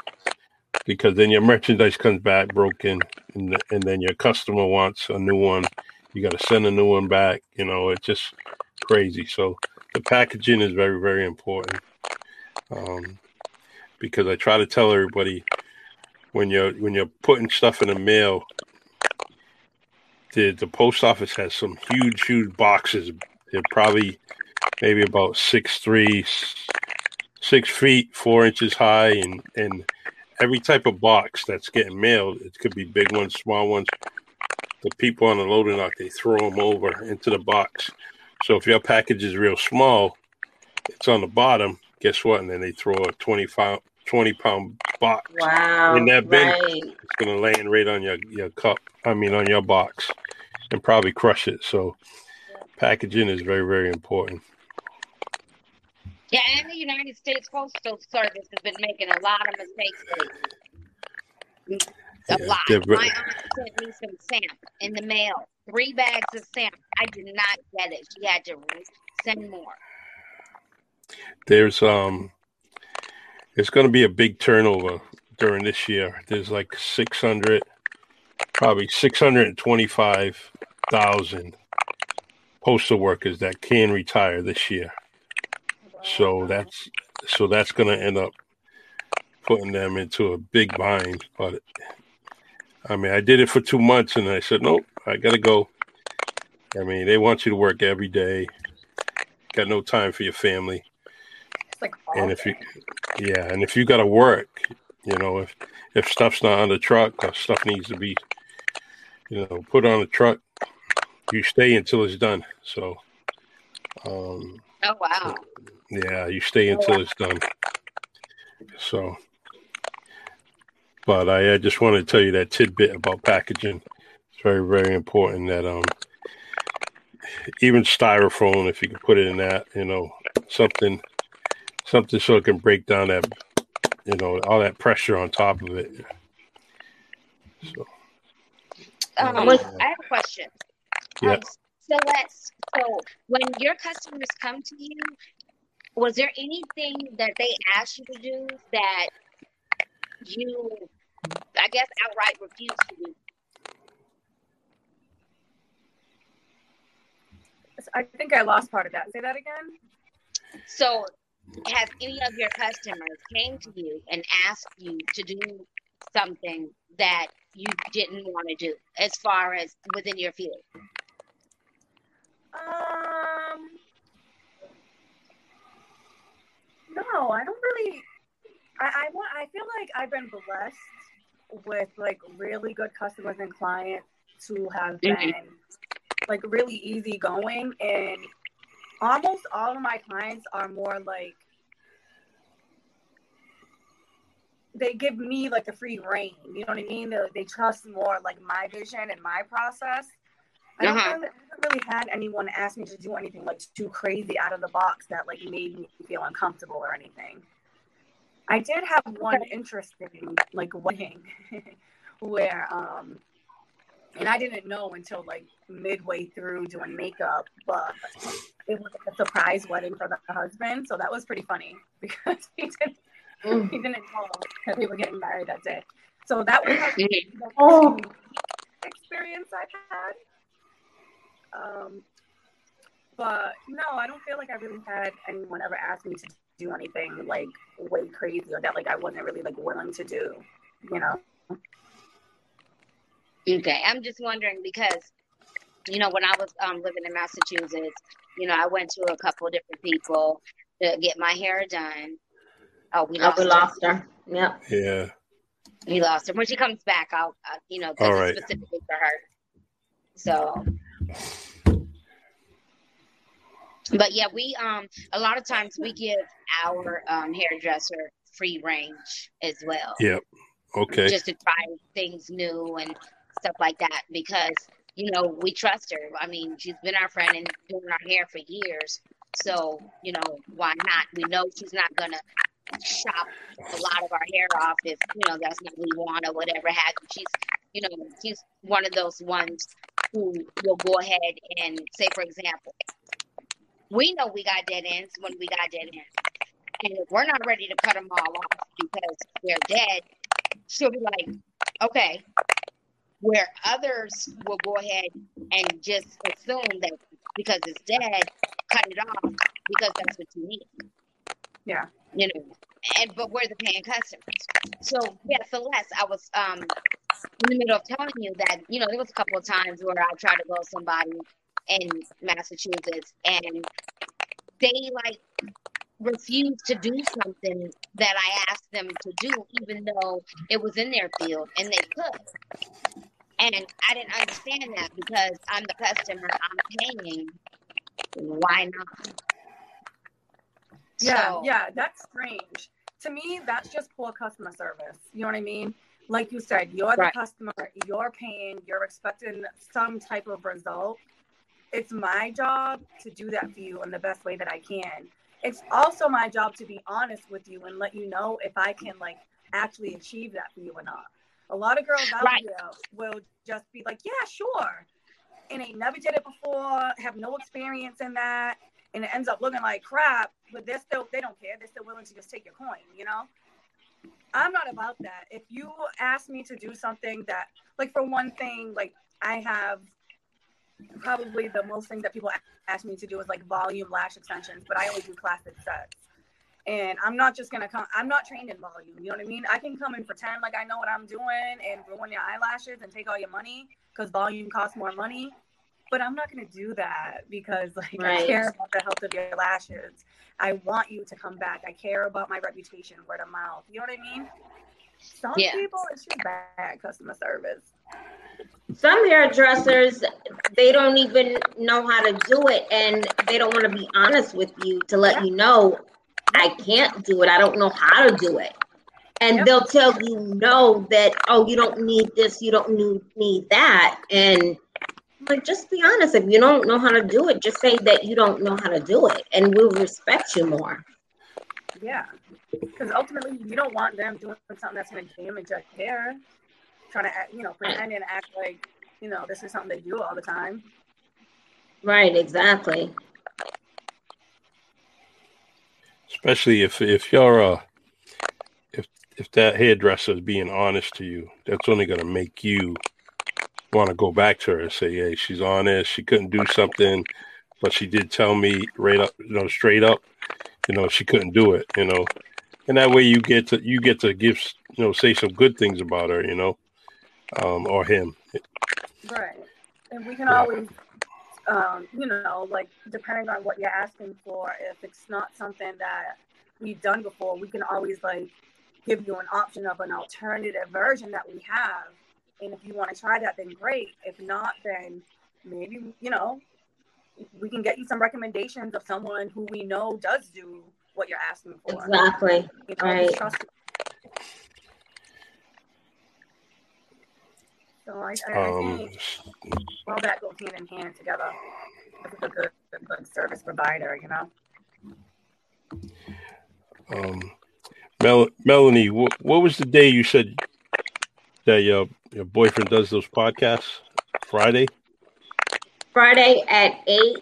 [SPEAKER 1] because then your merchandise comes back broken and, and then your customer wants a new one. You got to send a new one back. You know, it's just crazy. So the packaging is very, very important. Um, because I try to tell everybody when you're when you're putting stuff in the mail, the the post office has some huge, huge boxes. They're probably maybe about six three, six feet, four inches high, and and every type of box that's getting mailed, it could be big ones, small ones. The people on the loading dock they throw them over into the box. So if your package is real small, it's on the bottom. Guess what? And then they throw a 20 pound, 20 pound box.
[SPEAKER 2] Wow.
[SPEAKER 1] In that bin.
[SPEAKER 2] right.
[SPEAKER 1] It's going to land right on your, your cup. I mean, on your box and probably crush it. So packaging is very, very important.
[SPEAKER 3] Yeah, and the United States Postal Service has been making a lot of mistakes lately. A
[SPEAKER 1] Yeah,
[SPEAKER 3] lot.
[SPEAKER 1] they're
[SPEAKER 3] My aunt sent me some stamp in the mail. Three bags of stamp. I did not get it. She had to send more.
[SPEAKER 1] There's, um, it's going to be a big turnover during this year. There's like 600, probably 625,000 postal workers that can retire this year. So that's so that's going to end up putting them into a big bind. But I mean, I did it for two months, and I said, nope, I got to go. I mean, they want you to work every day. Got no time for your family,
[SPEAKER 4] like
[SPEAKER 1] and if you, yeah, and if you got to work, you know, if if stuff's not on the truck or stuff needs to be, you know, put on the truck, you stay until it's done. So, um,
[SPEAKER 3] Oh wow.
[SPEAKER 1] yeah, you stay until it's done. So, but I, I just wanted to tell you that tidbit about packaging. It's very, very important that um, even styrofoam, if you can put it in that, you know, something, something so it can break down that, you know, all that pressure on top of it. So,
[SPEAKER 3] Um,
[SPEAKER 2] I
[SPEAKER 3] I have a question.
[SPEAKER 1] Yeah.
[SPEAKER 3] Um, so let's so when your customers come to you, was there anything that they asked you to do that you, I guess, outright refused to do?
[SPEAKER 4] I think I lost part of that. Say that again.
[SPEAKER 3] So, has any of your customers came to you and asked you to do something that you didn't want to do, as far as within your field?
[SPEAKER 4] Um, no, I don't really. I, I want. I feel like I've been blessed with like really good customers and clients who have been
[SPEAKER 3] Mhm.
[SPEAKER 4] like really easygoing, and almost all of my clients are more like they give me like the free reign. You know what I mean? They, they trust more like my vision and my process. I uh-huh. haven't really had anyone ask me to do anything like too crazy out of the box that like made me feel uncomfortable or anything. I did have one interesting like wedding [laughs] where um and I didn't know until like midway through doing makeup, but it was a surprise wedding for the husband, so that was pretty funny [laughs] because he didn't mm. he didn't know that they were getting married that day. So that was [laughs] the oh. experience I've had. Um, but no, I don't feel like I really had anyone ever ask me to do anything like way crazy or that like I wasn't really like willing to do, you know.
[SPEAKER 3] Okay, I'm just wondering because, you know, when I was um, living in Massachusetts, you know, I went to a couple of different people to get my hair done.
[SPEAKER 2] Oh, we lost, oh, we lost her. her. Yep.
[SPEAKER 1] Yeah.
[SPEAKER 3] We lost her. When she comes back, I'll, uh, you know, All right. specifically for her. So. But yeah, we um a lot of times we give our um hairdresser free range as well.
[SPEAKER 1] Yep. Okay.
[SPEAKER 3] Just to try things new and stuff like that because you know we trust her. I mean, she's been our friend and doing our hair for years. So you know why not? We know she's not gonna chop a lot of our hair off if you know that's not what we want or whatever have you. She's you know she's one of those ones who will go ahead and say, for example, we know we got dead ends when we got dead ends. And if we're not ready to cut them all off because they're dead, she'll be like, okay, where others will go ahead and just assume that because it's dead, cut it off because that's what you need.
[SPEAKER 4] Yeah.
[SPEAKER 3] You know, and but we're the paying customers. So yeah, Celeste, I was um in the middle of telling you that, you know, there was a couple of times where I tried to go somebody in Massachusetts and they like refused to do something that I asked them to do, even though it was in their field and they could. And I didn't understand that because I'm the customer, I'm paying. Why not?
[SPEAKER 4] Yeah, so, yeah, that's strange. To me, that's just poor customer service. You know what I mean? Like you said, you're the right. customer, you're paying, you're expecting some type of result. It's my job to do that for you in the best way that I can. It's also my job to be honest with you and let you know if I can like actually achieve that for you or not. A lot of girls out right. there will just be like, yeah, sure. And they never did it before, have no experience in that. And it ends up looking like crap, but they're still, they don't care. They're still willing to just take your coin, you know? I'm not about that. If you ask me to do something that, like, for one thing, like, I have probably the most thing that people ask me to do is like volume lash extensions, but I only do classic sets. And I'm not just gonna come. I'm not trained in volume. You know what I mean? I can come and pretend like I know what I'm doing and ruin your eyelashes and take all your money because volume costs more money. But I'm not gonna do that because like right. I care about the health of your lashes. I want you to come back. I care about my reputation, word of mouth. You know what I mean? Some yeah. people, it's just bad customer service.
[SPEAKER 2] Some hairdressers, they don't even know how to do it, and they don't want to be honest with you to let yeah. you know I can't do it. I don't know how to do it. And yep. they'll tell you no that oh you don't need this, you don't need need that. And like just be honest. If you don't know how to do it, just say that you don't know how to do it and we'll respect you more.
[SPEAKER 4] Yeah. Because ultimately you don't want them doing something that's gonna damage your hair. Trying to act, you know, pretend and act like, you know, this is something they do all the time.
[SPEAKER 2] Right, exactly.
[SPEAKER 1] especially if if you're uh if if that hairdresser is being honest to you, that's only going to make you want to go back to her and say, "Hey, she's honest. She couldn't do something, but she did tell me right up, you know, straight up, you know, she couldn't do it, you know." And that way, you get to you get to give, you know, say some good things about her, you know, um, or him.
[SPEAKER 4] Right, and we can yeah. always um, you know, like depending on what you're asking for, if it's not something that we've done before, we can always like give you an option of an alternative version that we have. And if you want to try that, then great. If not, then maybe, you know, we can get you some recommendations of someone who we know does do what you're asking for.
[SPEAKER 2] Exactly. You know, right.
[SPEAKER 4] So I, I, um, I think all that goes hand in hand together. It's a good, a good service provider, you know.
[SPEAKER 1] Um, Mel- Melanie, what, what was the day you said that your your boyfriend does those podcasts? Friday.
[SPEAKER 2] Friday at eight.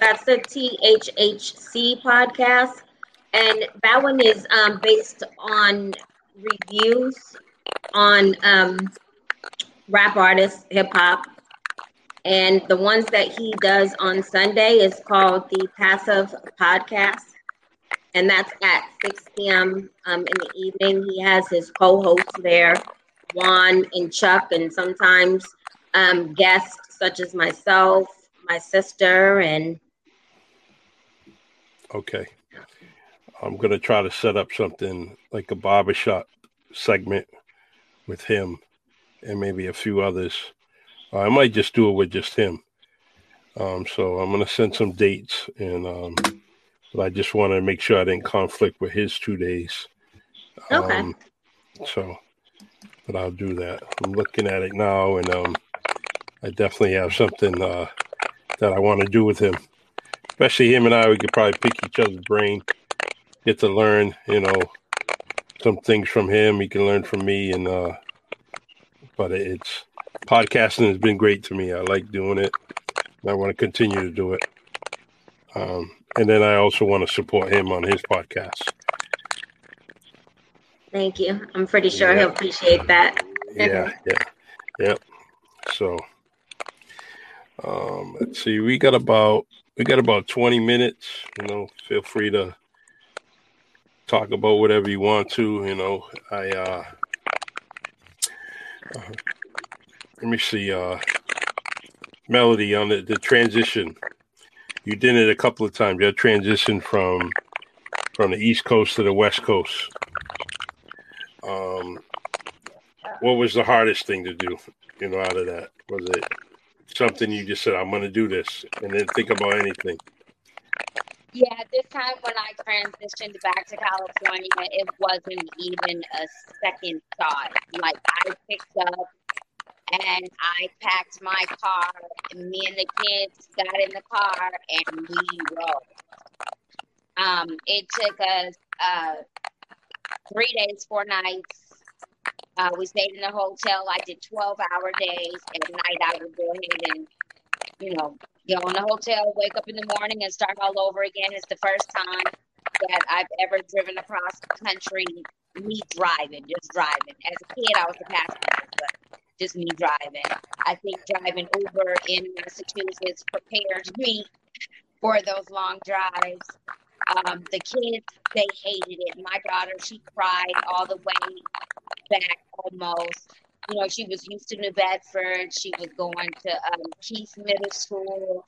[SPEAKER 2] That's the THHC podcast, and that one is um, based on reviews on um, rap artists, hip hop, and the ones that he does on Sunday is called the Passive Podcast and that's at 6 p.m. Um, in the evening. He has his co-hosts there, Juan and Chuck, and sometimes um, guests such as myself, my sister, and.
[SPEAKER 1] Okay, I'm gonna try to set up something like a barbershop segment with him and maybe a few others. I might just do it with just him. Um, so I'm gonna send some dates and. Um, but I just want to make sure I didn't conflict with his two days.
[SPEAKER 2] Okay. Um,
[SPEAKER 1] so, but I'll do that. I'm looking at it now, and um, I definitely have something uh, that I want to do with him. Especially him and I, we could probably pick each other's brain, get to learn, you know, some things from him. He can learn from me, and uh, but it's podcasting has been great to me. I like doing it. I want to continue to do it. Um, and then I also want to support him on his podcast.
[SPEAKER 2] Thank you. I'm pretty sure yeah. he'll appreciate that.
[SPEAKER 1] yeah, yeah, yeah. So, um, let's see. We got about we got about 20 minutes. You know, feel free to talk about whatever you want to. You know, I uh, uh let me see. Uh, melody on the, the transition you did it a couple of times. You transitioned from from the East Coast to the West Coast. Um, what was the hardest thing to do? You know, out of that was it something you just said, "I'm going to do this," and then think about anything.
[SPEAKER 3] Yeah, this time when I transitioned back to California, it wasn't even a second thought. Like I picked up and I packed my car. And me and the kids got in the car and we rode. Um, it took us uh, three days, four nights. Uh, we stayed in a hotel. I did 12 hour days. And at night, I would go ahead and, you know, go in the hotel, wake up in the morning, and start all over again. It's the first time that I've ever driven across the country, me driving, just driving. As a kid, I was a passenger, but just me driving. I think driving Uber in Massachusetts prepared me for those long drives. Um, the kids, they hated it. My daughter, she cried all the way back almost. You know, she was used to New Bedford. She was going to um, Keith Middle School.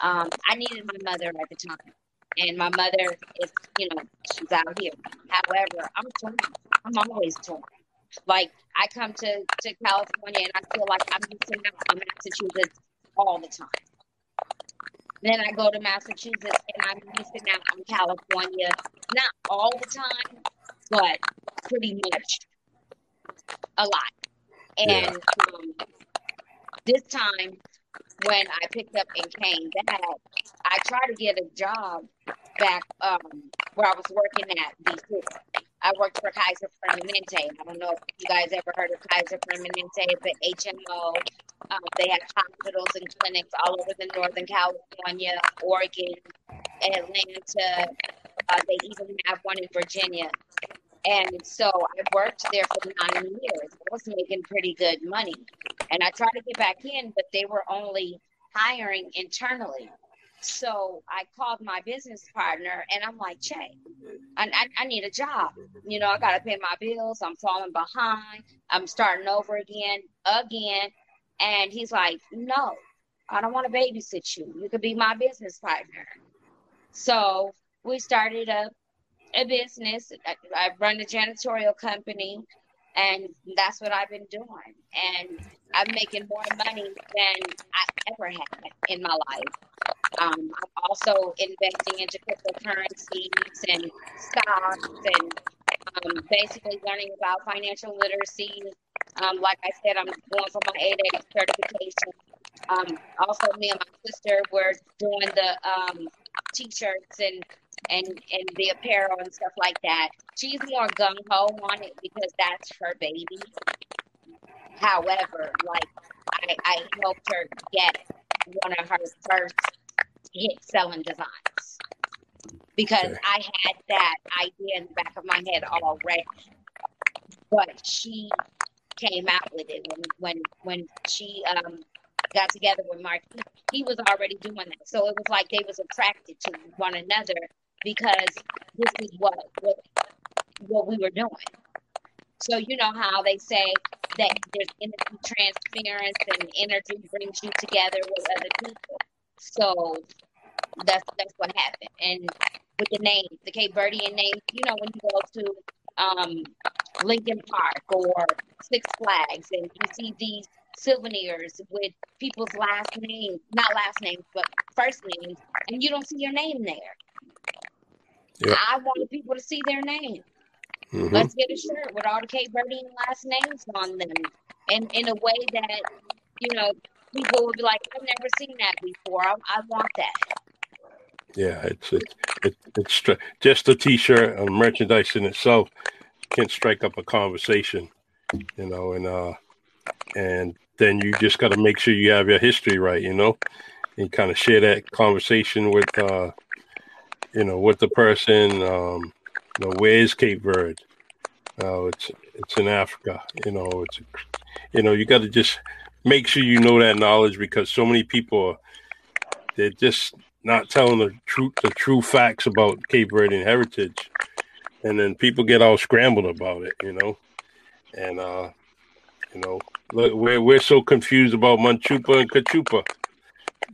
[SPEAKER 3] Um, I needed my mother at the time. And my mother is, you know, she's out here. However, I'm torn. I'm always torn. Like I come to, to California and I feel like I'm missing out on Massachusetts all the time. Then I go to Massachusetts and I'm missing out on California, not all the time, but pretty much a lot. And yeah. um, this time, when I picked up and came back, I tried to get a job back um, where I was working at before. I worked for Kaiser Permanente. I don't know if you guys ever heard of Kaiser Permanente. An HMO. Um, they have hospitals and clinics all over the Northern California, Oregon, Atlanta. Uh, they even have one in Virginia. And so I worked there for nine years. I was making pretty good money. And I tried to get back in, but they were only hiring internally. So I called my business partner and I'm like, Che, I, I, I need a job. You know, I got to pay my bills. I'm falling behind. I'm starting over again, again. And he's like, No, I don't want to babysit you. You could be my business partner. So we started a, a business. I, I run a janitorial company and that's what I've been doing. And I'm making more money than I ever had in my life. Um, I'm also investing into cryptocurrencies and stocks and um, basically learning about financial literacy Um, like I said, I'm going for my 8A certification. Um, also, me and my sister were doing the um, t-shirts and and and the apparel and stuff like that. She's more gung ho on it because that's her baby. However, like I, I helped her get one of her first hit selling designs because okay. I had that idea in the back of my head already. But she came out with it when when when she um got together with Mark. He was already doing that, so it was like they was attracted to one another because this is what what what we were doing. So you know how they say that there's energy transference and energy brings you together with other people. So that's that's what happened. And with the name, the Cape Verdean name, you know, when you go to um, Lincoln Park or Six Flags and you see these souvenirs with people's last names, not last names, but first names, and you don't see your name there. Yep. I wanted people to see their name. Mm-hmm. Let's get a shirt with all the Cape Verdean last names on them, and in a way that you know people would be like, "I've never seen that before. I, I want that."
[SPEAKER 1] Yeah, it's it, it, it's just a T-shirt and merchandise in itself can strike up a conversation, you know, and uh, and then you just got to make sure you have your history right, you know, and kind of share that conversation with uh, you know, with the person. Um, you know, where is Cape Verde? Uh, it's it's in Africa. You know, it's you know, you got to just make sure you know that knowledge because so many people they're just not telling the truth, the true facts about Cape Verdean heritage, and then people get all scrambled about it. You know, and uh, you know, look, we're we're so confused about Manchupa and Cachupa.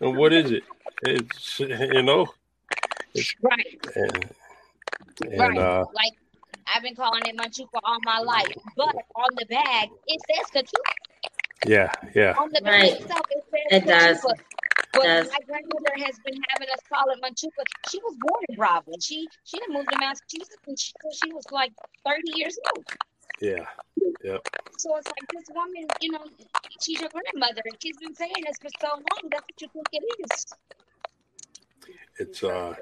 [SPEAKER 1] And what is it? It's you know,
[SPEAKER 3] right. And, and, right. Uh, like I've been calling it Manchupa all my life, but on the bag it says Cachupa.
[SPEAKER 1] Yeah, yeah.
[SPEAKER 3] On the bag right. itself it says it does. But yes. my grandmother has been having us call it Manchupa. She was born in Brava. She she moved to Massachusetts and she, she was like 30 years old.
[SPEAKER 1] Yeah. Yep.
[SPEAKER 3] So it's like this woman, you know, she's your grandmother and she's been saying this for so long. That's what you think it is.
[SPEAKER 1] It's uh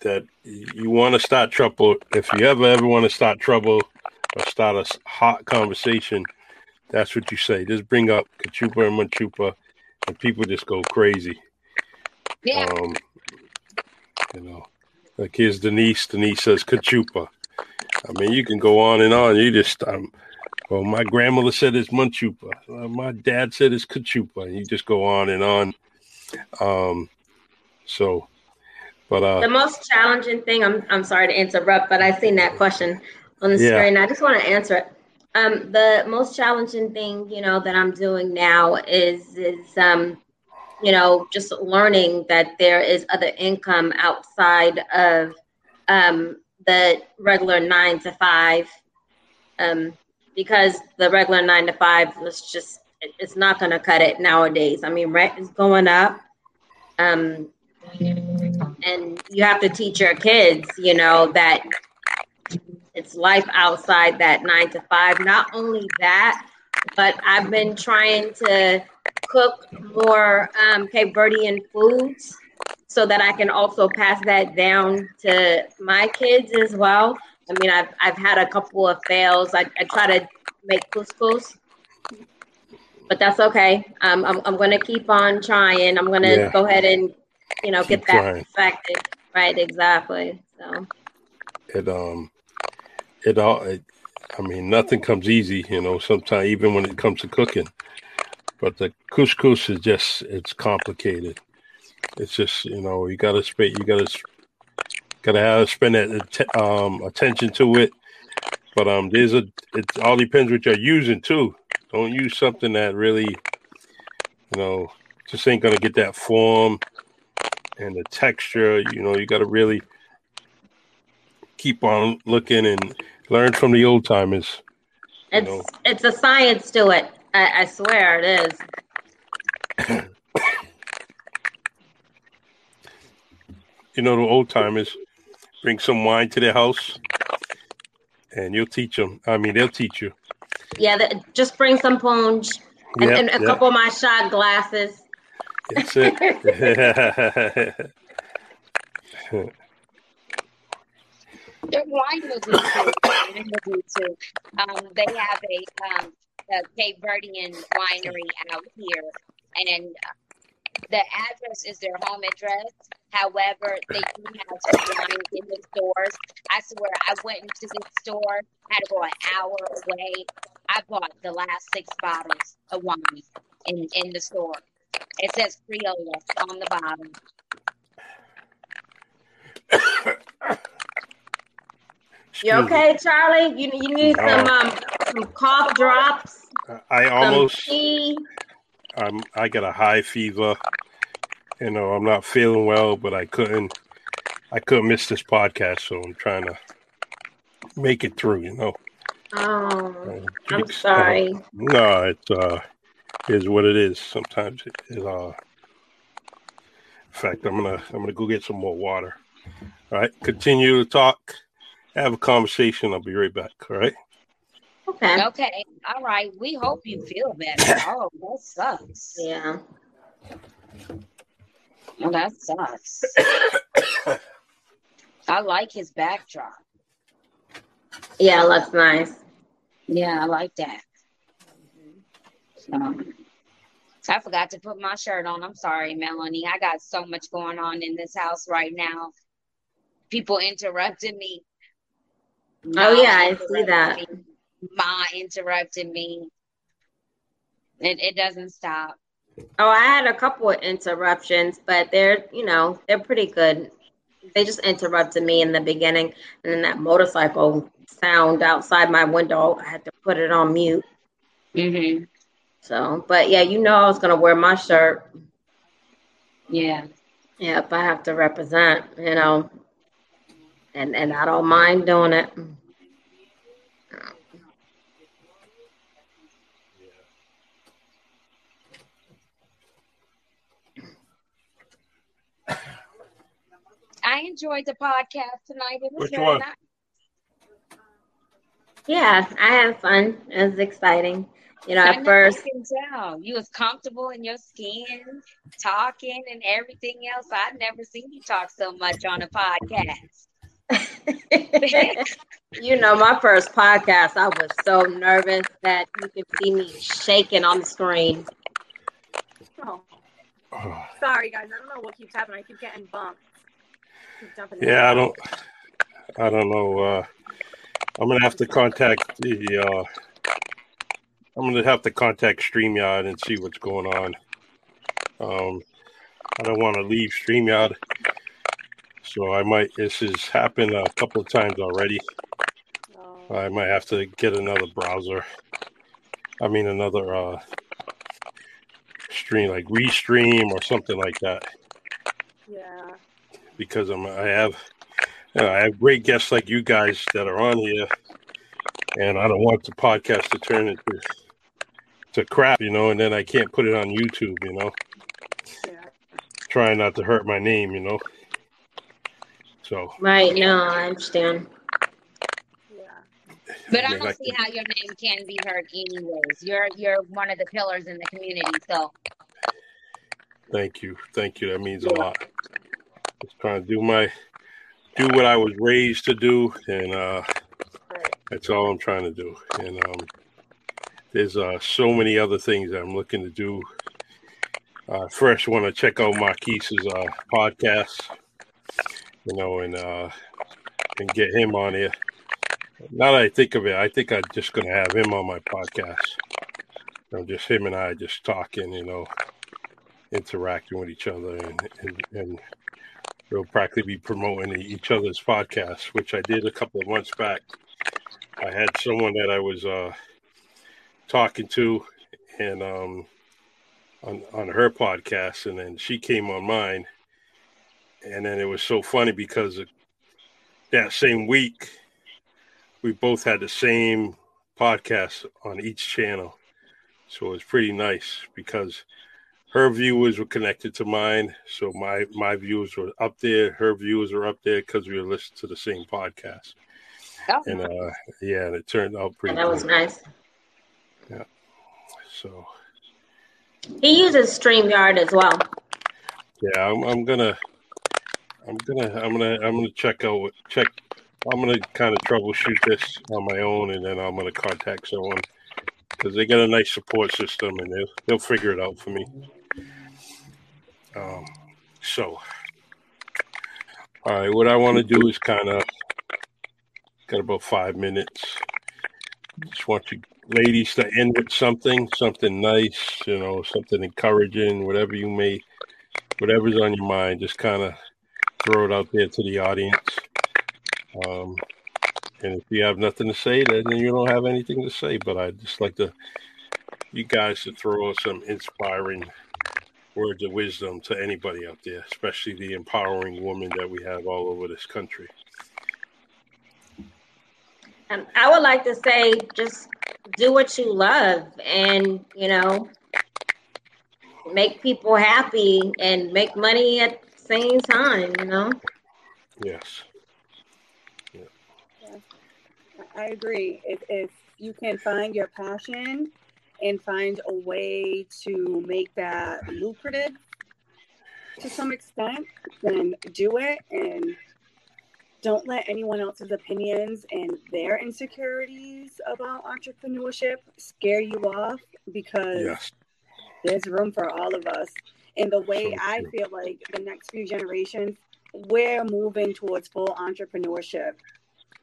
[SPEAKER 1] that you want to start trouble. If you ever ever want to start trouble or start a hot conversation, that's what you say. Just bring up Cachupa and Manchupa, and people just go crazy.
[SPEAKER 3] Yeah. Um,
[SPEAKER 1] you know, like here's Denise. Denise says Cachupa. I mean, you can go on and on. You just, um, well, my grandmother said it's Munchupa. Uh, my dad said it's Cachupa. And you just go on and on. Um, so but uh,
[SPEAKER 2] the most challenging thing, I'm I'm sorry to interrupt, but I've seen that question on the yeah. screen. I just want to answer it. Um, the most challenging thing, you know, that I'm doing now is is um, you know, just learning that there is other income outside of um the regular nine to five. Um, because the regular nine to five was just it's not going to cut it nowadays. I mean, rent is going up. Um, and you have to teach your kids, you know, that it's life outside that nine to five. Not only that, but I've been trying to cook more um, Cape Verdean foods so that I can also pass that down to my kids as well. I mean, I've, I've had a couple of fails. I, I try to make couscous, but that's okay. Um, I'm, I'm going to keep on trying. I'm going to yeah. go ahead and you know, Keep get that trying. perspective. Right, exactly. So
[SPEAKER 1] it um it all it, I mean nothing comes easy, you know, sometimes even when it comes to cooking. But the couscous is just it's complicated. It's just, you know, you gotta spend you gotta gotta have spend that um attention to it. But um there's a it all depends what you're using too. Don't use something that really, you know, just ain't gonna get that form and the texture. You know, you got to really keep on looking and learn from the old timers.
[SPEAKER 2] It's know. it's a science to it. I, I swear it is. [coughs]
[SPEAKER 1] you know, the old timers bring some wine to their house, and you'll teach them. I mean, they'll teach you.
[SPEAKER 2] Yeah, the, just bring some punch and,
[SPEAKER 1] Yep,
[SPEAKER 2] and a
[SPEAKER 1] yep.
[SPEAKER 2] couple of my shot glasses.
[SPEAKER 1] That's it. [laughs] [laughs] [laughs]
[SPEAKER 3] The wine will do too. Wine will do too. Um, they have a, um, a Cape Verdean winery out here, and uh, the address is their home address. However, they do have some wines in the stores. I swear, I went into the store, had to go an hour away. I bought the last six bottles of wine in, in the store. It says Criolla on the bottom.
[SPEAKER 2] You okay, Charlie? You you need
[SPEAKER 1] No.
[SPEAKER 2] some um some cough drops,
[SPEAKER 1] I almost, I got a high fever. You know, I'm not feeling well, but I couldn't, I couldn't miss this podcast, so I'm trying to make it through. You know.
[SPEAKER 2] Oh,
[SPEAKER 1] Uh,
[SPEAKER 2] I'm
[SPEAKER 1] it's-
[SPEAKER 2] sorry.
[SPEAKER 1] No, it's uh, is what it is. Sometimes it is uh. In fact, I'm gonna I'm gonna go get some more water. All right, continue to talk, have a conversation. I'll be right back. All right.
[SPEAKER 2] Okay.
[SPEAKER 3] Okay, all right. We hope you feel better. [laughs] Oh, that sucks.
[SPEAKER 2] Yeah.
[SPEAKER 3] Oh, that sucks. [coughs] I like his backdrop.
[SPEAKER 2] Yeah, it looks nice.
[SPEAKER 3] Yeah, I like that. Mm-hmm. So, I forgot to put my shirt on. I'm sorry, Melanie. I got so much going on in this house right now. People interrupted me.
[SPEAKER 2] Oh, yeah, I see that.
[SPEAKER 3] me. Ma interrupted me. It, it doesn't stop.
[SPEAKER 2] Oh, I had a couple of interruptions, but they're, you know, they're pretty good. They just interrupted me in the beginning, and then that motorcycle sound outside my window, I had to put it on mute.
[SPEAKER 3] hmm
[SPEAKER 2] So, but yeah, you know, I was gonna wear my shirt.
[SPEAKER 3] Yeah.
[SPEAKER 2] Yep, I have to represent, you know, and and I don't mind doing it.
[SPEAKER 3] I enjoyed the podcast tonight. It was
[SPEAKER 1] Which
[SPEAKER 3] very
[SPEAKER 1] one?
[SPEAKER 3] nice.
[SPEAKER 2] Yeah, I had fun. It was exciting. You know,
[SPEAKER 3] I
[SPEAKER 2] at
[SPEAKER 3] know,
[SPEAKER 2] first,
[SPEAKER 3] I can tell. You was comfortable in your skin, talking and everything else. I've never seen you talk so much on a podcast. [laughs]
[SPEAKER 2] you know, my first podcast, I was so nervous that you could see me shaking on the screen.
[SPEAKER 4] Oh, [sighs]
[SPEAKER 1] Oh,
[SPEAKER 4] sorry guys. I don't know what keeps happening. I keep getting bumped. Keep
[SPEAKER 1] yeah, I don't. I don't know. Uh, I'm gonna have to contact the. Uh, I'm gonna have to contact Streamyard and see what's going on. Um, I don't want to leave Streamyard, so I might. This has happened a couple of times already.
[SPEAKER 4] Oh,
[SPEAKER 1] I might have to get another browser. I mean, another uh, stream, like Restream or something like that,
[SPEAKER 4] yeah.
[SPEAKER 1] because I'm. I have. You know, I have great guests like you guys that are on here, and I don't want the podcast to turn into to crap, you know, and then I can't put it on YouTube, you know.
[SPEAKER 4] Yeah.
[SPEAKER 1] Trying not to hurt my name, you know. So
[SPEAKER 2] Right, no, I understand.
[SPEAKER 4] Yeah.
[SPEAKER 3] But I
[SPEAKER 1] mean,
[SPEAKER 3] don't
[SPEAKER 1] like-
[SPEAKER 3] see how your name can be heard anyways. You're you're one of the pillars in the community. So
[SPEAKER 1] Thank you, thank you. That means a lot. Just trying to do my do what I was raised to do, and uh, that's all I'm trying to do. And um, there's uh, so many other things that I'm looking to do. Uh, first, want to check out Marquise's uh, podcast, you know, and uh, and get him on here. Now that I think of it, I think I'm just to have him on my podcast. You know, just him and I just talking, you know, interacting with each other, and and, and we'll practically be promoting each other's podcasts, which I did a couple of months back. I had someone that I was uh, talking to, and um, on on her podcast, and then she came on mine, and then it was so funny because that same week we both had the same podcast on each channel, so it was pretty nice because her viewers were connected to mine, so my my viewers were up there. Her viewers were up there because we were listening to the same podcast,
[SPEAKER 3] oh,
[SPEAKER 1] and uh, yeah, and it turned out pretty.
[SPEAKER 2] That was
[SPEAKER 1] good.
[SPEAKER 2] nice.
[SPEAKER 1] Yeah. So
[SPEAKER 2] he uses StreamYard as well.
[SPEAKER 1] Yeah, I'm, I'm gonna, I'm gonna, I'm gonna, I'm gonna check out check. I'm gonna kind of troubleshoot this on my own, and then I'm gonna contact someone because they got a nice support system, and they'll they'll figure it out for me. Um, so, all right, what I want to do is kind of got about five minutes. Just want you ladies to end with something, something nice, you know, something encouraging, whatever you may, whatever's on your mind. Just kind of throw it out there to the audience. Um, and if you have nothing to say, then you don't have anything to say. But I'd just like to you guys to throw some inspiring words of wisdom to anybody out there, especially the empowering woman that we have all over this country.
[SPEAKER 2] Um, I would like to say just do what you love and, you know, make people happy and make money at same time, you know?
[SPEAKER 1] Yes.
[SPEAKER 4] Yeah. I agree. If, if you can find your passion and find a way to make that lucrative to some extent, then do it and don't let anyone else's opinions and their insecurities about entrepreneurship scare you off because yes. there's room for all of us. And the way so I feel like the next few generations, we're moving towards full entrepreneurship.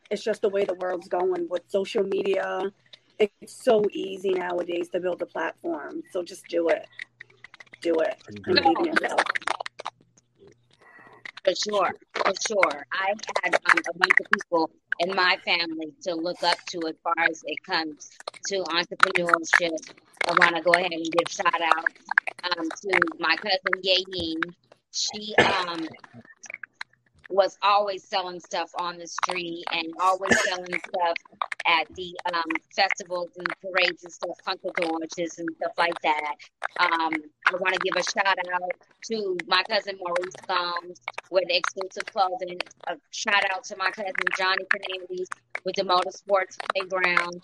[SPEAKER 4] It's just the way the world's going with social media. It's so easy nowadays to build a platform. So just do it. Do it. Believe in.
[SPEAKER 3] For sure, for sure. I had um, a bunch of people in my family to look up to as far as it comes to entrepreneurship. I want to go ahead and give shout out um, to my cousin Yayin. She um, was always selling stuff on the street and always selling stuff at the um, festivals and parades and stuff, Punta and stuff like that. Um, I want to give a shout out to my cousin Maurice Gomes with exclusive clothing. A shout out to my cousin Johnny Fernandez with the Motorsports Playground.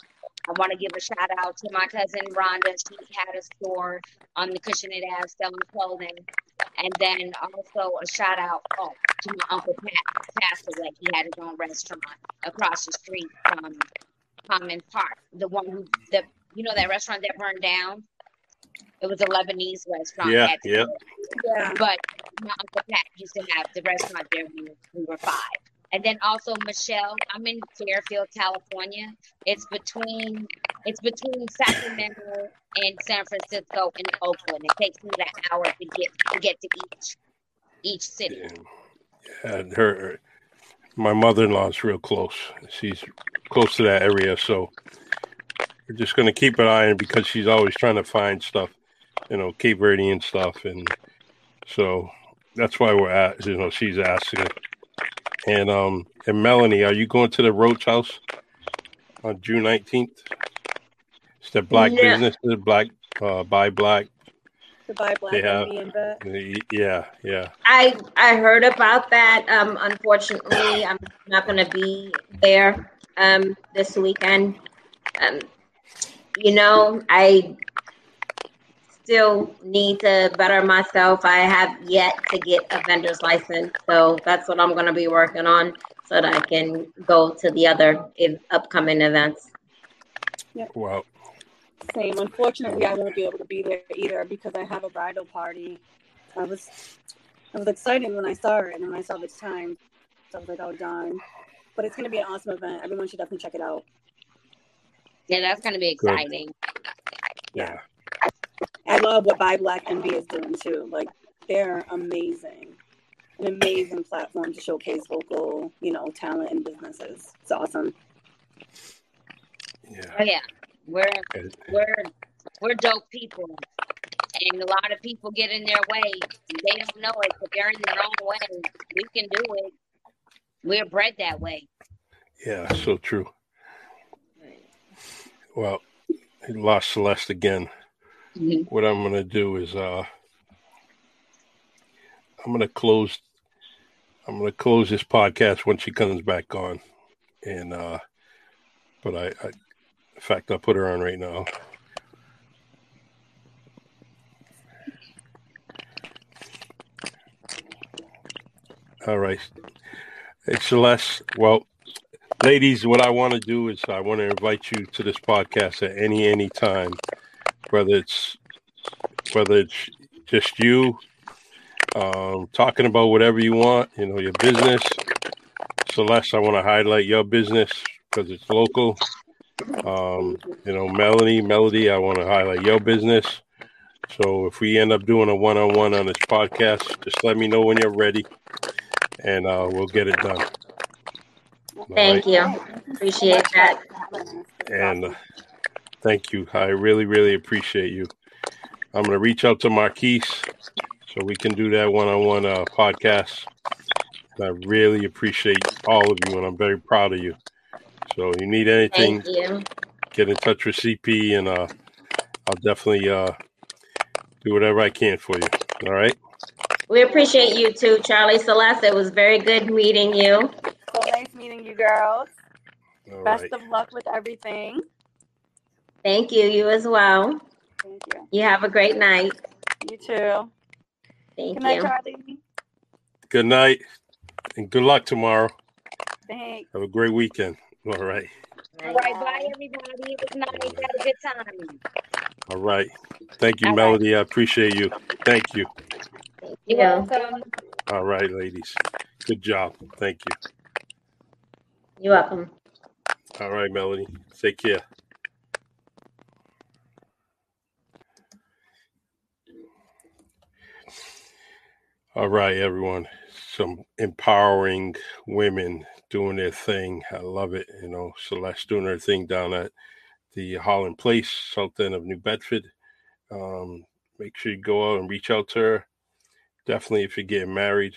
[SPEAKER 3] I want to give a shout out to my cousin Rhonda. She had a store on the Acushnet Ave selling clothing. And then also a shout out oh, to my uncle Pat, passed away. He had his own restaurant across the street from Common Park. The one who, the you know, that restaurant that burned down. It was a Lebanese restaurant.
[SPEAKER 1] Yeah, yeah.
[SPEAKER 3] Yeah. But my uncle Pat used to have the restaurant there when we were five. And then also Michelle, I'm in Fairfield, California. It's between it's between Sacramento and San Francisco and Oakland. It takes me an hour to get to get to each each city.
[SPEAKER 1] Yeah, yeah her my mother in law is real close. She's close to that area, so we're just gonna keep an eye on because she's always trying to find stuff, you know, Cape Verdean stuff, and so that's why we're at. You know, she's asking and um and Melanie, are you going to the Roach House on June nineteenth? It's the Black yeah. businesses, Black uh, buy Black.
[SPEAKER 4] The buy Black have,
[SPEAKER 1] Yeah, yeah.
[SPEAKER 2] I I heard about that. Um, unfortunately, I'm not going to be there um this weekend. Um, you know, I still need to better myself. I have yet to get a vendor's license, so that's what I'm going to be working on so that I can go to the other upcoming events.
[SPEAKER 1] Yeah. Wow.
[SPEAKER 4] Same. Unfortunately, I won't be able to be there either because I have a bridal party. I was I was excited when I saw it and when I saw the time. So I was like, oh darn. But it's going to be an awesome event. Everyone should definitely check it out.
[SPEAKER 3] Yeah, that's going to be exciting.
[SPEAKER 1] Good. Yeah.
[SPEAKER 4] I love what Buy Black Envy is doing too. Like they're amazing. An amazing platform to showcase local, you know, talent and businesses. It's awesome.
[SPEAKER 3] Yeah. Oh yeah. We're we're we're dope people. And a lot of people get in their way. They don't know it, but they're in their own way. We can do it. We're bred that way.
[SPEAKER 1] Yeah, so true. Well, he lost Celeste again mm-hmm. what I'm going to do is uh, I'm going to close. I'm going to close this podcast when she comes back on, and uh, but I, I, in fact, I'll put her on right now. All right, Celeste Well, ladies, what I want to do is I want to invite you to this podcast at any any time whether it's whether it's just you um, talking about whatever you want, you know, your business. Celeste, I want to highlight your business because it's local. Um, you know, Melanie, Melody, I want to highlight your business. So if we end up doing a one-on-one on this podcast, just let me know when you're ready, and uh, we'll get it done.
[SPEAKER 2] Thank right? you. Appreciate that.
[SPEAKER 1] And uh, thank you. I really, really appreciate you. I'm going to reach out to Marquise so we can do that one-on-one uh, podcast. I really appreciate all of you, and I'm very proud of you. So you need anything,
[SPEAKER 2] you.
[SPEAKER 1] get in touch with CP, and uh, I'll definitely uh, do whatever I can for you. All right.
[SPEAKER 2] We appreciate you too, Charlie Celeste. It was very good meeting you.
[SPEAKER 4] So nice meeting you, girls.
[SPEAKER 1] All
[SPEAKER 4] Best
[SPEAKER 1] right.
[SPEAKER 4] of luck with everything.
[SPEAKER 2] Thank you. You as well.
[SPEAKER 4] Thank you.
[SPEAKER 2] You have a great night.
[SPEAKER 4] You too.
[SPEAKER 2] Thank
[SPEAKER 4] Good night. Charlie.
[SPEAKER 1] Good night, and good luck tomorrow.
[SPEAKER 4] Thanks.
[SPEAKER 1] Have a great weekend. All right.
[SPEAKER 3] All right, bye everybody. It was nice. Had a good time.
[SPEAKER 1] All right. Thank you,
[SPEAKER 3] All right.
[SPEAKER 1] Melody. I appreciate you. Thank you.
[SPEAKER 2] Thank
[SPEAKER 3] You're welcome.
[SPEAKER 1] All right, ladies. Good job. Thank you.
[SPEAKER 2] You're welcome.
[SPEAKER 1] All right, Melody. Take care. All right, everyone. Some empowering women doing their thing. I love it. You know, Celeste doing her thing down at the Holland Place, south end of New Bedford. Um, make sure you go out and reach out to her. Definitely, if you're getting married,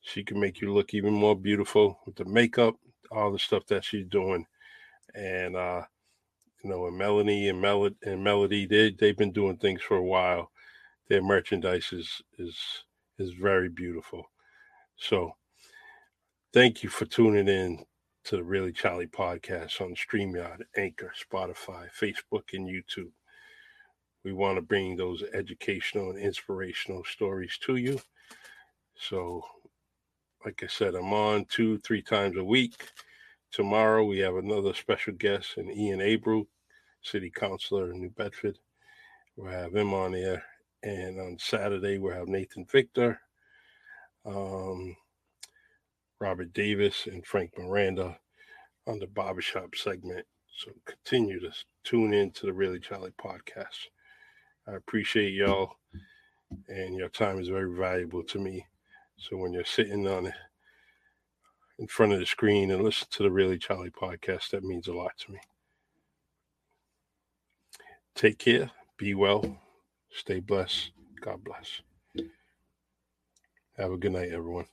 [SPEAKER 1] she can make you look even more beautiful with the makeup, all the stuff that she's doing. And uh, you know, and Melanie and Melody and Melody, they they've been doing things for a while. Their merchandise is is is very beautiful. So thank you for tuning in to the Really Charlie podcast on StreamYard, Anchor, Spotify, Facebook, and YouTube. We want to bring those educational and inspirational stories to you. So, like I said, I'm on two, three times a week. Tomorrow we have another special guest, and Ian Abreu, City Councilor in New Bedford. We'll have him on there. And on Saturday we'll have Nathan Victor, um, Robert Davis, and Frank Miranda on the barbershop segment. So continue to tune in to the Really Charlie podcast. I appreciate y'all, and your time is very valuable to me. So when you're sitting on it in front of the screen and listen to the Really Charlie podcast, that means a lot to me. Take care, be well, stay blessed. God bless. Have a good night, everyone.